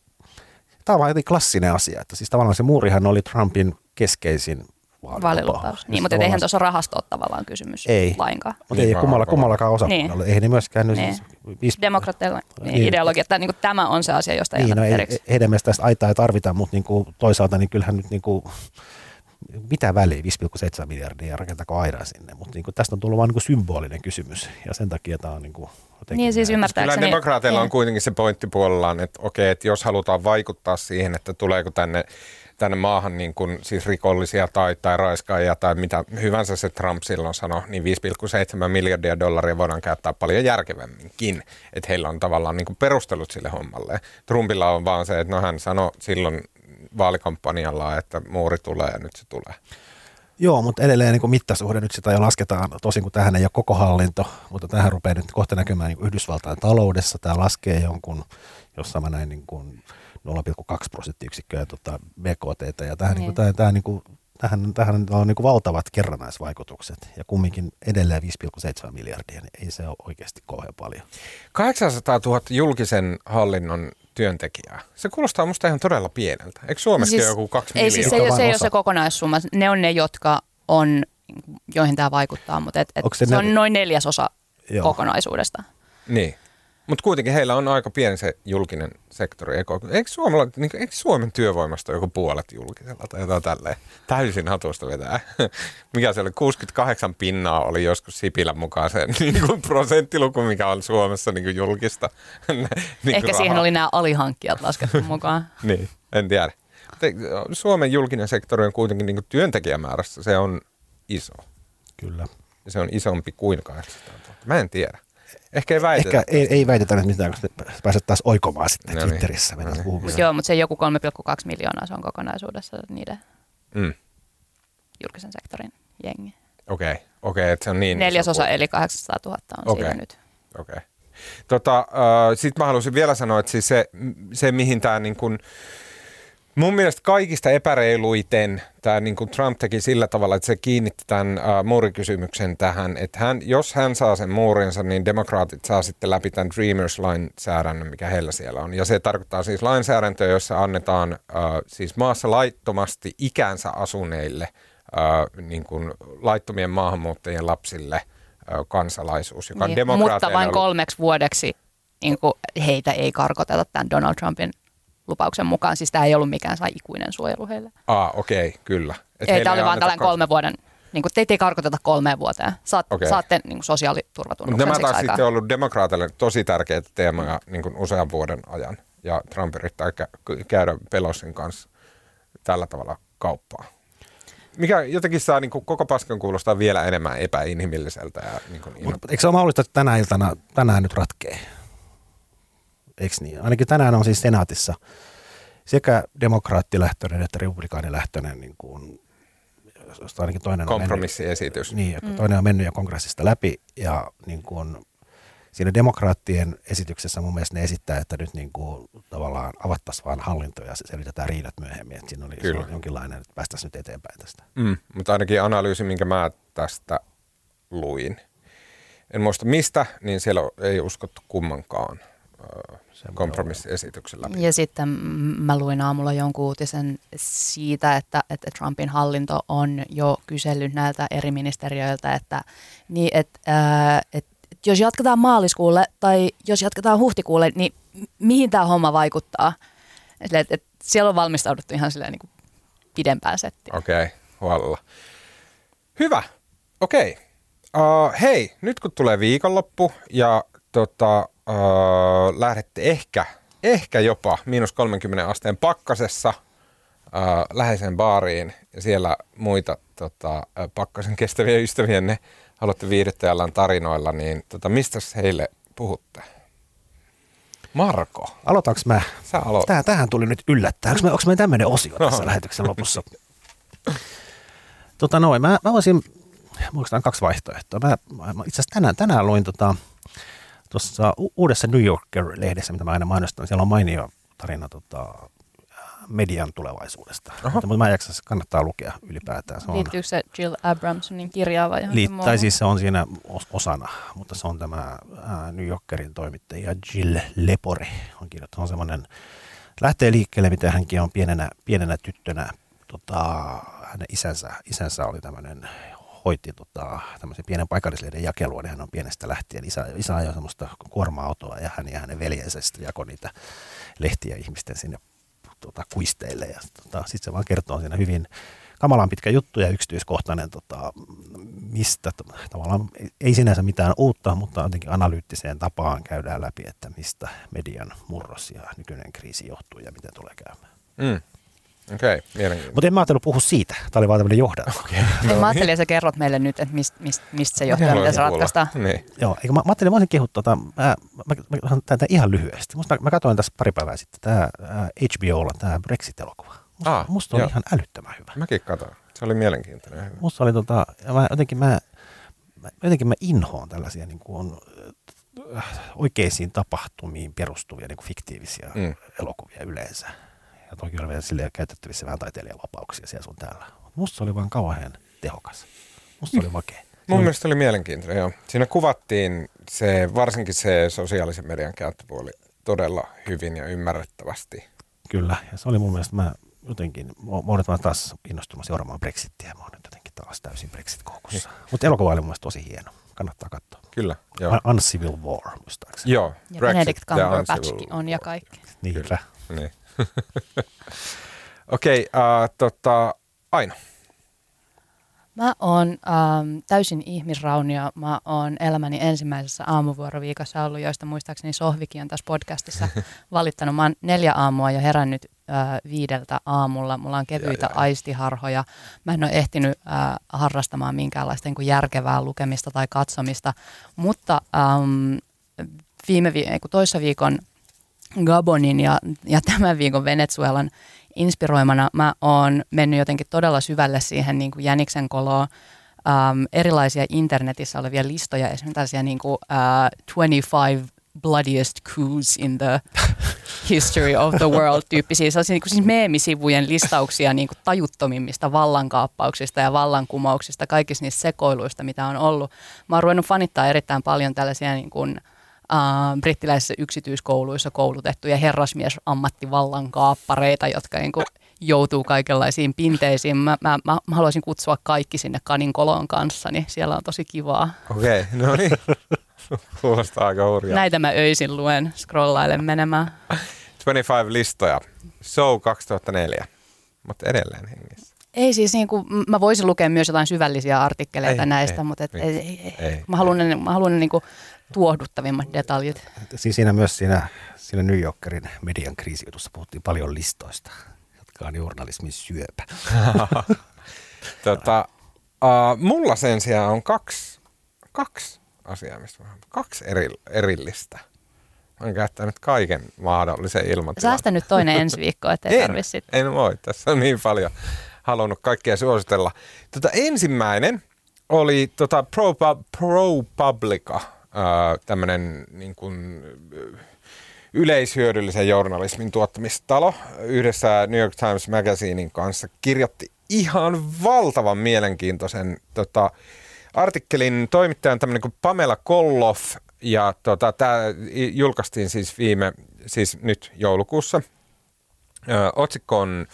tämä on vaan klassinen asia, että siis tavallaan se muurihan oli Trumpin keskeisin vaalilupaus. Niin, mutta eihän tuossa rahasto ole tavallaan kysymys ei. lainkaan. Mutta ei kummalla, kummallakaan osapuolella. Niin. Ei ne myöskään nyt niin. siis... Viis... Demokraatteilla niin, niin. ideologia, että niin kuin tämä on se asia, josta ei niin, no, ei, heidän mielestä tästä aitaa ei tarvita, mutta niin kuin, toisaalta niin kyllähän nyt niin kuin, mitä väliä 5,7 miljardia ja rakentako aidaa sinne, mutta niin kuin, tästä on tullut vain niin symbolinen kysymys ja sen takia tämä on niin kuin, niin siis ymmärtääkseni. Kyllä demokraateilla on kuitenkin se pointti puolellaan, että okei, että jos halutaan vaikuttaa siihen, että tuleeko tänne tänne maahan niin kuin, siis rikollisia tai, tai raiskaajia tai mitä hyvänsä se Trump silloin sanoi, niin 5,7 miljardia dollaria voidaan käyttää paljon järkevämminkin. Että heillä on tavallaan niin kuin perustelut sille hommalle. Trumpilla on vaan se, että no hän sanoi silloin vaalikampanjalla, että muuri tulee ja nyt se tulee. Joo, mutta edelleen niin kuin mittasuhde nyt sitä jo lasketaan, tosin kun tähän ei ole koko hallinto, mutta tähän rupeaa nyt kohta näkymään niin Yhdysvaltain taloudessa. Tämä laskee jonkun, jossa mä näin niin kuin 0,2 prosenttiyksikköä tota BKT. Ja tähän, niin. Niin kuin, tähän, niin kuin, tähän, tähän on niin kuin valtavat kerrannaisvaikutukset. Ja kumminkin edelleen 5,7 miljardia, niin ei se ole oikeasti kauhean paljon. 800 000 julkisen hallinnon työntekijää. Se kuulostaa musta ihan todella pieneltä. Eikö Suomessa siis, joku kaksi ei, miljoonaa? Siis se, se ei ole se kokonaissumma. Ne on ne, jotka on, joihin tämä vaikuttaa, mutta et, et se, se ne... on noin neljäsosa Joo. kokonaisuudesta. Niin. Mutta kuitenkin heillä on aika pieni se julkinen sektori. Eikö, eikö, Suomella, niin, eikö Suomen työvoimasta joku puolet julkisella tai jotain tälleen? Täysin hatusta vetää. Mikä se oli? 68 pinnaa oli joskus Sipilän mukaan se niin kuin prosenttiluku, mikä on Suomessa niin kuin julkista. niin kuin Ehkä rahaa. siihen oli nämä alihankkijat laskettu mukaan. niin, en tiedä. Suomen julkinen sektori on kuitenkin niin kuin työntekijämäärässä, se on iso. Kyllä. Ja se on isompi kuin 800 000. Mä en tiedä. Ehkä ei väitetä. Ehkä ei, ei väitetä nyt mitään, koska pääset taas oikomaan sitten no niin. Twitterissä. No niin. Joo, mutta se joku 3,2 miljoonaa se on kokonaisuudessa niiden mm. julkisen sektorin jengi. Okei, okay. okei, okay, että se on niin Neljäsosa eli 800 000 on okay. siinä nyt. Okei. Okay. Tota, äh, Sitten mä haluaisin vielä sanoa, että siis se, se mihin tämä niin kun, Mun mielestä kaikista epäreiluiten tämä niin kuin Trump teki sillä tavalla, että se kiinnitti tämän uh, muurikysymyksen tähän, että hän, jos hän saa sen muurinsa, niin demokraatit saa sitten läpi tämän Dreamers-lainsäädännön, mikä heillä siellä on. Ja se tarkoittaa siis lainsäädäntöä, jossa annetaan uh, siis maassa laittomasti ikänsä asuneille uh, niin kuin laittomien maahanmuuttajien lapsille uh, kansalaisuus, joka niin, Mutta vain kolmeksi vuodeksi niin kuin heitä ei karkoteta tämän Donald Trumpin lupauksen mukaan. Siis tämä ei ollut mikään saa ikuinen suojelu heille. Ah, okei, okay, kyllä. Et ei, tämä oli vaan tällainen kolme vuoden, niin kuin, teitä ei karkoteta kolmeen vuoteen. Saat, okay. Saatte niin kuin sosiaaliturvatunnuksen Nämä taas sitten ollut demokraateille tosi tärkeitä teemoja niin kuin usean vuoden ajan. Ja Trump yrittää käydä Pelosin kanssa tällä tavalla kauppaa. Mikä jotenkin saa niin kuin koko paskan kuulostaa vielä enemmän epäinhimilliseltä. Ja, niin kuin Mut, eikö se ole mahdollista, että tänä iltana, tänään nyt ratkee? Eikö niin? Ainakin tänään on siis senaatissa sekä demokraattilähtöinen että republikaanilähtöinen niin kuin, ainakin toinen Kompromissiesitys. On mennyt, niin, mm. toinen on mennyt jo kongressista läpi ja niin kuin, siinä demokraattien esityksessä mun mielestä ne esittää, että nyt niin kuin, tavallaan avattaisiin vaan hallinto ja selvitetään riidat myöhemmin. Että siinä oli, Kyllä. jonkinlainen, että päästäisiin nyt eteenpäin tästä. Mm, mutta ainakin analyysi, minkä mä tästä luin, en muista mistä, niin siellä ei uskottu kummankaan kompromissiesityksen läpi. Ja sitten mä luin aamulla jonkun uutisen siitä, että, että Trumpin hallinto on jo kysellyt näiltä eri ministeriöiltä, että, niin, että, ää, että jos jatketaan maaliskuulle tai jos jatketaan huhtikuulle, niin mihin tämä homma vaikuttaa? Että, että siellä on valmistauduttu ihan silleen niin kuin pidempään settiin. Okei, okay, huolella. Hyvä, okei. Okay. Uh, hei, nyt kun tulee viikonloppu ja tota, uh, lähdette ehkä, ehkä jopa miinus 30 asteen pakkasessa uh, läheiseen baariin ja siellä muita tota, pakkasen kestäviä ystävienne haluatte viihdyttäjällään tarinoilla, niin tota, mistä heille puhutte? Marko. Aloitanko mä? Sä aloit. Tää, tähän tuli nyt yllättää. Onko me, onko me tämmöinen osio tässä no. lähetyksen lopussa? tota noin, mä, mä voisin, muistan kaksi vaihtoehtoa. Mä, mä itse asiassa tänään, tänään luin tota, tuossa uudessa New Yorker-lehdessä, mitä mä aina mainostan, siellä on mainio tarina tota, median tulevaisuudesta. Mutta mä en jaksa, kannattaa lukea ylipäätään. Se on, Liittyykö se Jill Abramsonin kirjaa vai liit, Tai siis se on siinä osana, mutta se on tämä New Yorkerin toimittaja Jill Lepore on kirjoittanut. On semmoinen, lähtee liikkeelle, mitä hänkin on pienenä, pienenä tyttönä. Tota, hänen isänsä, isänsä oli tämmöinen hoiti tota, tämmöisen pienen paikallislehden jakelua, niin hän on pienestä lähtien. Isä, isä ajoi semmoista kuorma-autoa ja hän ja hänen veljensä sitten jakoi niitä lehtiä ihmisten sinne tota, kuisteille. Ja tota, sitten se vaan kertoo siinä hyvin kamalan pitkä juttu ja yksityiskohtainen, tota, mistä tavallaan ei sinänsä mitään uutta, mutta jotenkin analyyttiseen tapaan käydään läpi, että mistä median murros ja nykyinen kriisi johtuu ja miten tulee käymään. Mm. Okei, okay, mielenkiintoista. Mutta en mä ajatellut puhua siitä. Tämä oli vaan tämmöinen johdatus. Okay. No, mä ajattelin, että sä kerrot meille nyt, että mistä mist, mist se johtuu ja miten se ratkaistaan. Niin. Joo, eikä mä, mä ajattelin, mä voisin kehua tota, mä, mä, mä, tätä ihan lyhyesti. Musta mä, mä katsoin tässä pari päivää sitten tämä HBOlla tämä Brexit-elokuva. Musta, ah, musta oli ihan älyttömän hyvä. Mäkin katsoin. Se oli mielenkiintoinen. Hyvä. Musta oli tota, mä, jotenkin mä, mä, jotenkin mä inhoon tällaisia niin kuin, äh, oikeisiin tapahtumiin perustuvia niin kuin fiktiivisiä mm. elokuvia yleensä ja toki oli vielä silleen käytettävissä vähän taiteilijavapauksia siellä sun täällä. Musta se oli vaan kauhean tehokas. Musta se oli makea. Mun oli... mielestä oli mielenkiintoinen, joo. Siinä kuvattiin se, varsinkin se sosiaalisen median käyttöpuoli todella hyvin ja ymmärrettävästi. Kyllä, ja se oli mun mielestä, mä jotenkin, mä oon nyt taas innostunut seuraamaan Brexittiä, mä oon nyt jotenkin taas täysin Brexit-koukussa. Niin. Mutta elokuva oli mun mielestä tosi hieno, kannattaa katsoa. Kyllä, joo. Uncivil War, muistaakseni. Joo, ja Brexit Benedict Cumberbatchkin on ja kaikki. Niinpä. Niin. Okei, okay, uh, äh, tota, Aino. Mä oon ähm, täysin ihmisraunia. Mä oon elämäni ensimmäisessä aamuvuoroviikossa ollut, joista muistaakseni Sohvikin on tässä podcastissa valittanut. Mä oon neljä aamua jo herännyt äh, viideltä aamulla. Mulla on kevyitä ja, ja. aistiharhoja. Mä en ole ehtinyt äh, harrastamaan minkäänlaista niin kuin järkevää lukemista tai katsomista, mutta ähm, viime vi- toissa viikon Gabonin ja, ja tämän viikon Venezuelan inspiroimana mä oon mennyt jotenkin todella syvälle siihen niin kuin jäniksen koloon. Um, erilaisia internetissä olevia listoja, esimerkiksi tällaisia niin kuin, uh, 25 bloodiest coups in the history of the world tyyppisiä sellaisia niin kuin siis meemisivujen listauksia niin kuin tajuttomimmista vallankaappauksista ja vallankumouksista, kaikista niistä sekoiluista, mitä on ollut. Mä oon ruvennut fanittaa erittäin paljon tällaisia niin kuin, äh, brittiläisissä yksityiskouluissa koulutettuja herrasmies-ammattivallan kaappareita, jotka niin kuin, joutuu kaikenlaisiin pinteisiin. Mä, mä, mä, mä haluaisin kutsua kaikki sinne kaninkoloon kanssa, niin siellä on tosi kivaa. Okei, okay, no niin. Kuulostaa aika hurjaa. Näitä mä öisin luen, scrollailen menemään. 25 listoja. So 2004, mutta edelleen hengissä. Ei siis, niin kuin, mä voisin lukea myös jotain syvällisiä artikkeleita ei, näistä, ei, mutta et, ei, ei, ei. ei. mä haluan ne, mä haluan ne niin kuin tuohduttavimmat detaljit. Siis siinä myös siinä, siinä New Yorkerin median kriisijutussa puhuttiin paljon listoista, jotka on journalismin syöpä. tota, uh, mulla sen sijaan on kaksi, kaksi asiaa, mistä mä kaksi eri, erillistä. Mä oon käyttänyt kaiken mahdollisen ilmatilan. Säästä nyt toinen ensi viikko, ettei tarvi sitten. En voi, tässä on niin paljon halunnut kaikkea suositella. Tota, ensimmäinen oli tota ProPublica tämmöinen niin yleishyödyllisen journalismin tuottamistalo yhdessä New York Times Magazinein kanssa kirjoitti ihan valtavan mielenkiintoisen tota, artikkelin toimittajan tämmöinen kuin Pamela Kolloff ja tota, tämä julkaistiin siis viime, siis nyt joulukuussa. Ö, otsikko on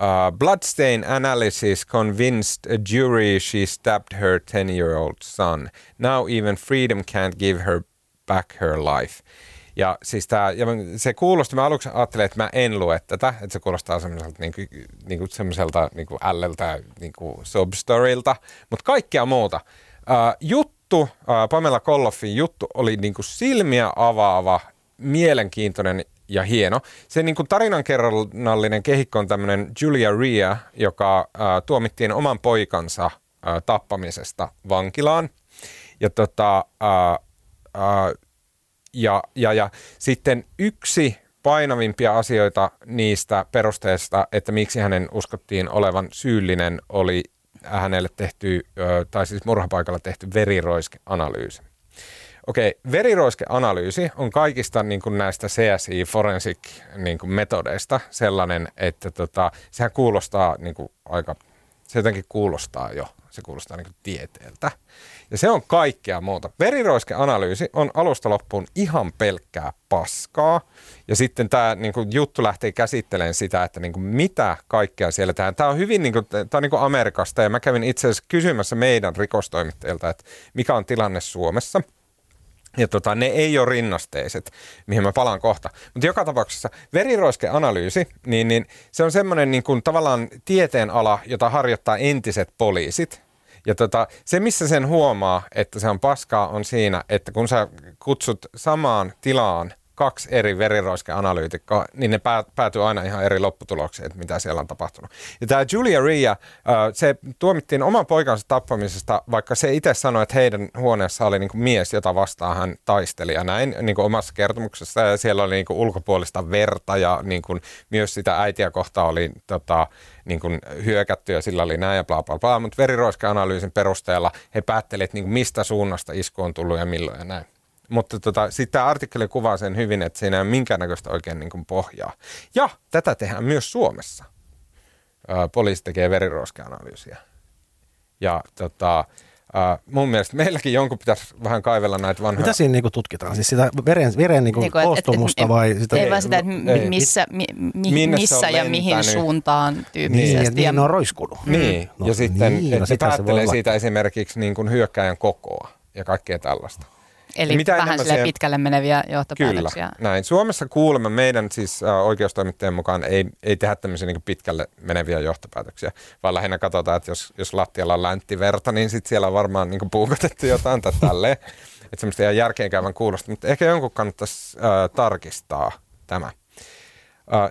uh, Bloodstain Analysis Convinced a Jury She Stabbed Her 10-year-old son. Now even freedom can't give her back her life. Ja siis tää, ja se kuulosti, mä aluksi ajattelin, että mä en lue tätä, että se kuulostaa semmoiselta, niinku, niinku semmoiselta niinku älleltä niinku substorilta, mutta kaikkea muuta. Uh, juttu, uh, Pamela Kolloffin juttu oli niinku silmiä avaava, mielenkiintoinen ja hieno. Se niin kuin tarinankerronnallinen kehikko on tämmöinen Julia Ria, joka uh, tuomittiin oman poikansa uh, tappamisesta vankilaan. Ja tota, uh, uh, ja, ja, ja sitten yksi painavimpia asioita niistä perusteista, että miksi hänen uskottiin olevan syyllinen, oli hänelle tehty, tai siis murhapaikalla tehty veriroiskeanalyysi. Okei, veriroiskeanalyysi on kaikista niin kuin näistä CSI forensic niin kuin metodeista sellainen, että tota, sehän kuulostaa niin kuin aika, se jotenkin kuulostaa jo, se kuulostaa niin kuin tieteeltä. Ja se on kaikkea muuta. Veriroiskeanalyysi on alusta loppuun ihan pelkkää paskaa. Ja sitten tämä niin kuin, juttu lähtee käsittelemään sitä, että niin kuin, mitä kaikkea siellä tehdään. Tämä on hyvin niin kuin, tämä on niin kuin Amerikasta ja mä kävin itse asiassa kysymässä meidän rikostoimittajilta, että mikä on tilanne Suomessa. Ja tota, ne ei ole rinnasteiset, mihin mä palaan kohta. Mutta joka tapauksessa veriroiskeanalyysi, niin, niin se on semmoinen niin kuin, tavallaan tieteenala, jota harjoittaa entiset poliisit. Ja tota, se, missä sen huomaa, että se on paskaa, on siinä, että kun sä kutsut samaan tilaan kaksi eri veriroiskeanalyytikkoa, niin ne päätyy aina ihan eri lopputulokseen, että mitä siellä on tapahtunut. Ja tämä Julia Ria, se tuomittiin oman poikansa tappamisesta, vaikka se itse sanoi, että heidän huoneessa oli niin mies, jota vastaan hän taisteli ja näin niin kuin omassa kertomuksessa. Ja siellä oli niin kuin ulkopuolista verta ja niin kuin myös sitä äitiä kohtaa oli tota, niin kuin hyökätty ja sillä oli näin ja bla bla bla. Mutta veriroiskeanalyysin perusteella he päättelivat, että niin kuin mistä suunnasta isku on tullut ja milloin ja näin. Mutta tota, sitten tämä artikkeli kuvaa sen hyvin, että siinä ei ole minkäännäköistä oikein niin kuin pohjaa. Ja tätä tehdään myös Suomessa. Ää, poliisi tekee veriroskeanalyysiä. Ja tota, ää, mun mielestä meilläkin jonkun pitäisi vähän kaivella näitä vanhoja. Mitä siinä niinku tutkitaan? Siis sitä veren, veren niinku niinku, koostumusta vai sitä? Ei, ei vaan sitä, että missä, mi, mi, missä ja mihin suuntaan tyyppisesti. Niin, niin, ne on roiskunut. Niin, no, ja sitten niin, no, no, päättelee siitä esimerkiksi niin kuin hyökkäjän kokoa ja kaikkea tällaista. Eli mitä vähän sille siihen... pitkälle meneviä johtopäätöksiä. Kyllä, näin. Suomessa kuulemme meidän siis äh, oikeustoimittajien mukaan ei, ei tehdä tämmöisiä niin pitkälle meneviä johtopäätöksiä, vaan lähinnä katsotaan, että jos, jos lattialla on länttiverta, niin sitten siellä on varmaan niin puukotettu jotain tai tälleen. että semmoista ihan järkeenkäyvän kuulosta, mutta ehkä jonkun kannattaisi äh, tarkistaa tämä.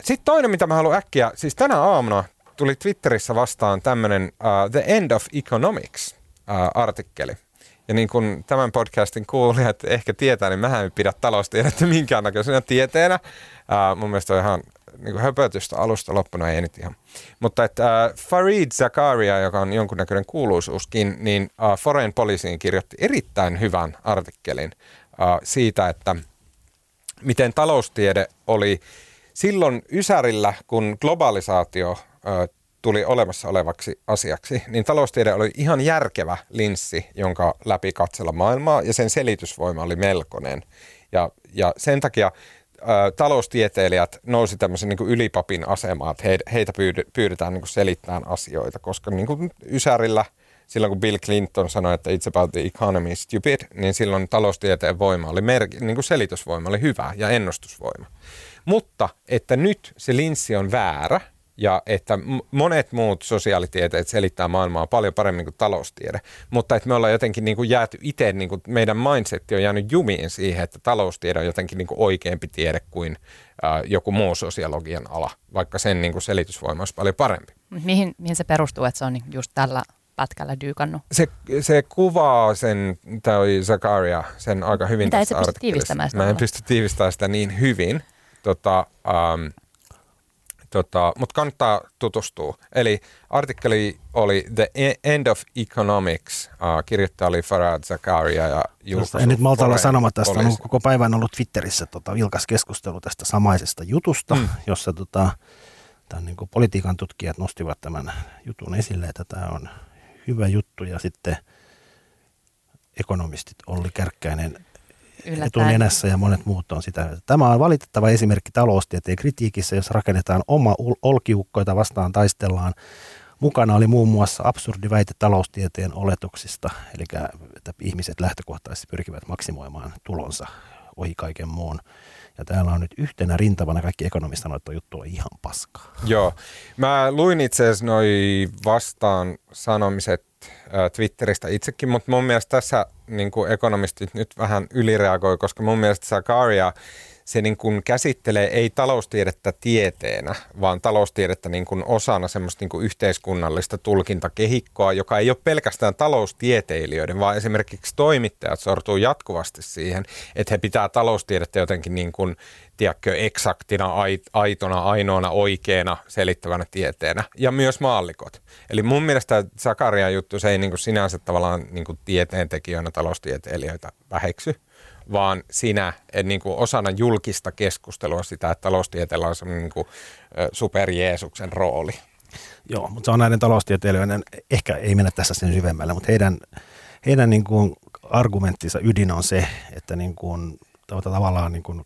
Sitten toinen, mitä mä haluan äkkiä, siis tänä aamuna tuli Twitterissä vastaan tämmöinen uh, The End of Economics uh, artikkeli – ja niin kuin tämän podcastin kuulijat ehkä tietää, niin mähän en pidä taloustiedettä minkäännäköisenä tieteenä. Ää, mun mielestä on ihan niin kuin höpötystä alusta loppuna, ei nyt ihan. Mutta että äh, Farid Zakaria, joka on jonkunnäköinen kuuluisuuskin, niin äh, Foreign Policyin kirjoitti erittäin hyvän artikkelin äh, siitä, että miten taloustiede oli silloin Ysärillä, kun globalisaatio äh, tuli olemassa olevaksi asiaksi, niin taloustiede oli ihan järkevä linssi, jonka läpi katsella maailmaa, ja sen selitysvoima oli melkoinen. Ja, ja sen takia ä, taloustieteilijät nousi tämmöisen niin kuin ylipapin asemaan, että he, heitä pyydetään niin kuin selittämään asioita, koska niin kuin Ysärillä silloin kun Bill Clinton sanoi, että it's about the economy stupid, niin silloin taloustieteen voima oli, mer- niin kuin selitysvoima oli hyvä ja ennustusvoima. Mutta että nyt se linssi on väärä, ja että monet muut sosiaalitieteet selittää maailmaa paljon paremmin kuin taloustiede, mutta että me ollaan jotenkin niin kuin jääty itse, niin kuin meidän mindsetti on jäänyt jumiin siihen, että taloustiede on jotenkin niin kuin oikeampi tiede kuin äh, joku muu sosiologian ala, vaikka sen niin kuin selitysvoima olisi paljon parempi. Mihin, mihin se perustuu, että se on just tällä pätkällä dyykannut? Se, se kuvaa sen, toi Zakaria, sen aika hyvin Mitä tässä sitä? Mä en pysty tiivistämään sitä niin hyvin. Tota, um, Tota, Mutta kannattaa tutustua. Eli artikkeli oli The e- End of Economics. Uh, kirjoittaja oli Farad Zakaria ja julkaisu. En nyt malta olla sanomatta, tästä on koko päivän ollut Twitterissä tota, vilkas keskustelu tästä samaisesta jutusta, mm. jossa tota, tämän, niin kuin politiikan tutkijat nostivat tämän jutun esille, että tämä on hyvä juttu ja sitten ekonomistit Olli Kärkkäinen etunenässä ja monet muut on sitä. Tämä on valitettava esimerkki taloustieteen kritiikissä, jos rakennetaan oma olkiukko, jota vastaan taistellaan. Mukana oli muun muassa absurdi väite taloustieteen oletuksista, eli että ihmiset lähtökohtaisesti pyrkivät maksimoimaan tulonsa ohi kaiken muun. Ja täällä on nyt yhtenä rintavana kaikki ekonomista sanoo, että juttu on ihan paskaa. Joo. Mä luin itse asiassa noi vastaan sanomiset Twitteristä itsekin, mutta mun mielestä tässä niin ekonomistit nyt vähän ylireagoi, koska mun mielestä Sakaria se niin kuin käsittelee ei taloustiedettä tieteenä, vaan taloustiedettä niin kuin osana semmoista niin kuin yhteiskunnallista tulkintakehikkoa, joka ei ole pelkästään taloustieteilijöiden, vaan esimerkiksi toimittajat sortuu jatkuvasti siihen, että he pitää taloustiedettä jotenkin niin kuin, tiedätkö, eksaktina, aitona, ainoana, oikeana, selittävänä tieteenä. Ja myös maallikot. Eli mun mielestä Sakarian juttu, se ei niin kuin sinänsä tavallaan niin kuin tieteentekijöinä taloustieteilijöitä väheksy, vaan siinä niin kuin osana julkista keskustelua sitä, että taloustieteellä on semmoinen niin kuin, superjeesuksen rooli. Joo, mutta se on näiden taloustieteilijöiden, ehkä ei mennä tässä sen syvemmälle, mutta heidän, heidän niin kuin argumenttinsa ydin on se, että niin kuin, tavallaan niin kuin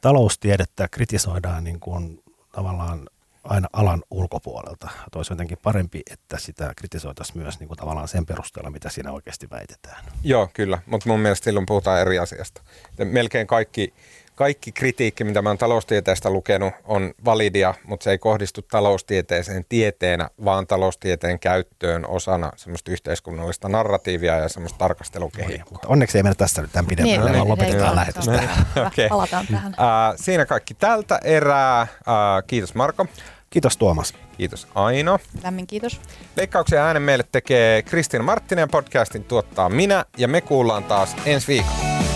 taloustiedettä kritisoidaan niin kuin, tavallaan aina alan ulkopuolelta. Että olisi jotenkin parempi, että sitä kritisoitaisiin myös niin kuin tavallaan sen perusteella, mitä siinä oikeasti väitetään. Joo, kyllä, mutta mun mielestä silloin puhutaan eri asiasta. Melkein kaikki kaikki kritiikki, mitä mä oon taloustieteestä lukenut, on validia, mutta se ei kohdistu taloustieteeseen tieteenä, vaan taloustieteen käyttöön osana semmoista yhteiskunnallista narratiivia ja semmoista tarkastelukehikkoa. Mutta onneksi ei mennä tästä nyt tämän pidemmälle, niin, vaan lopetetaan lähetys okay. Palataan tähän. Uh, siinä kaikki tältä erää. Uh, kiitos Marko. Kiitos Tuomas. Kiitos Aino. Lämmin kiitos. Leikkauksen äänen meille tekee Kristina Marttinen podcastin tuottaa minä ja me kuullaan taas ensi viikolla.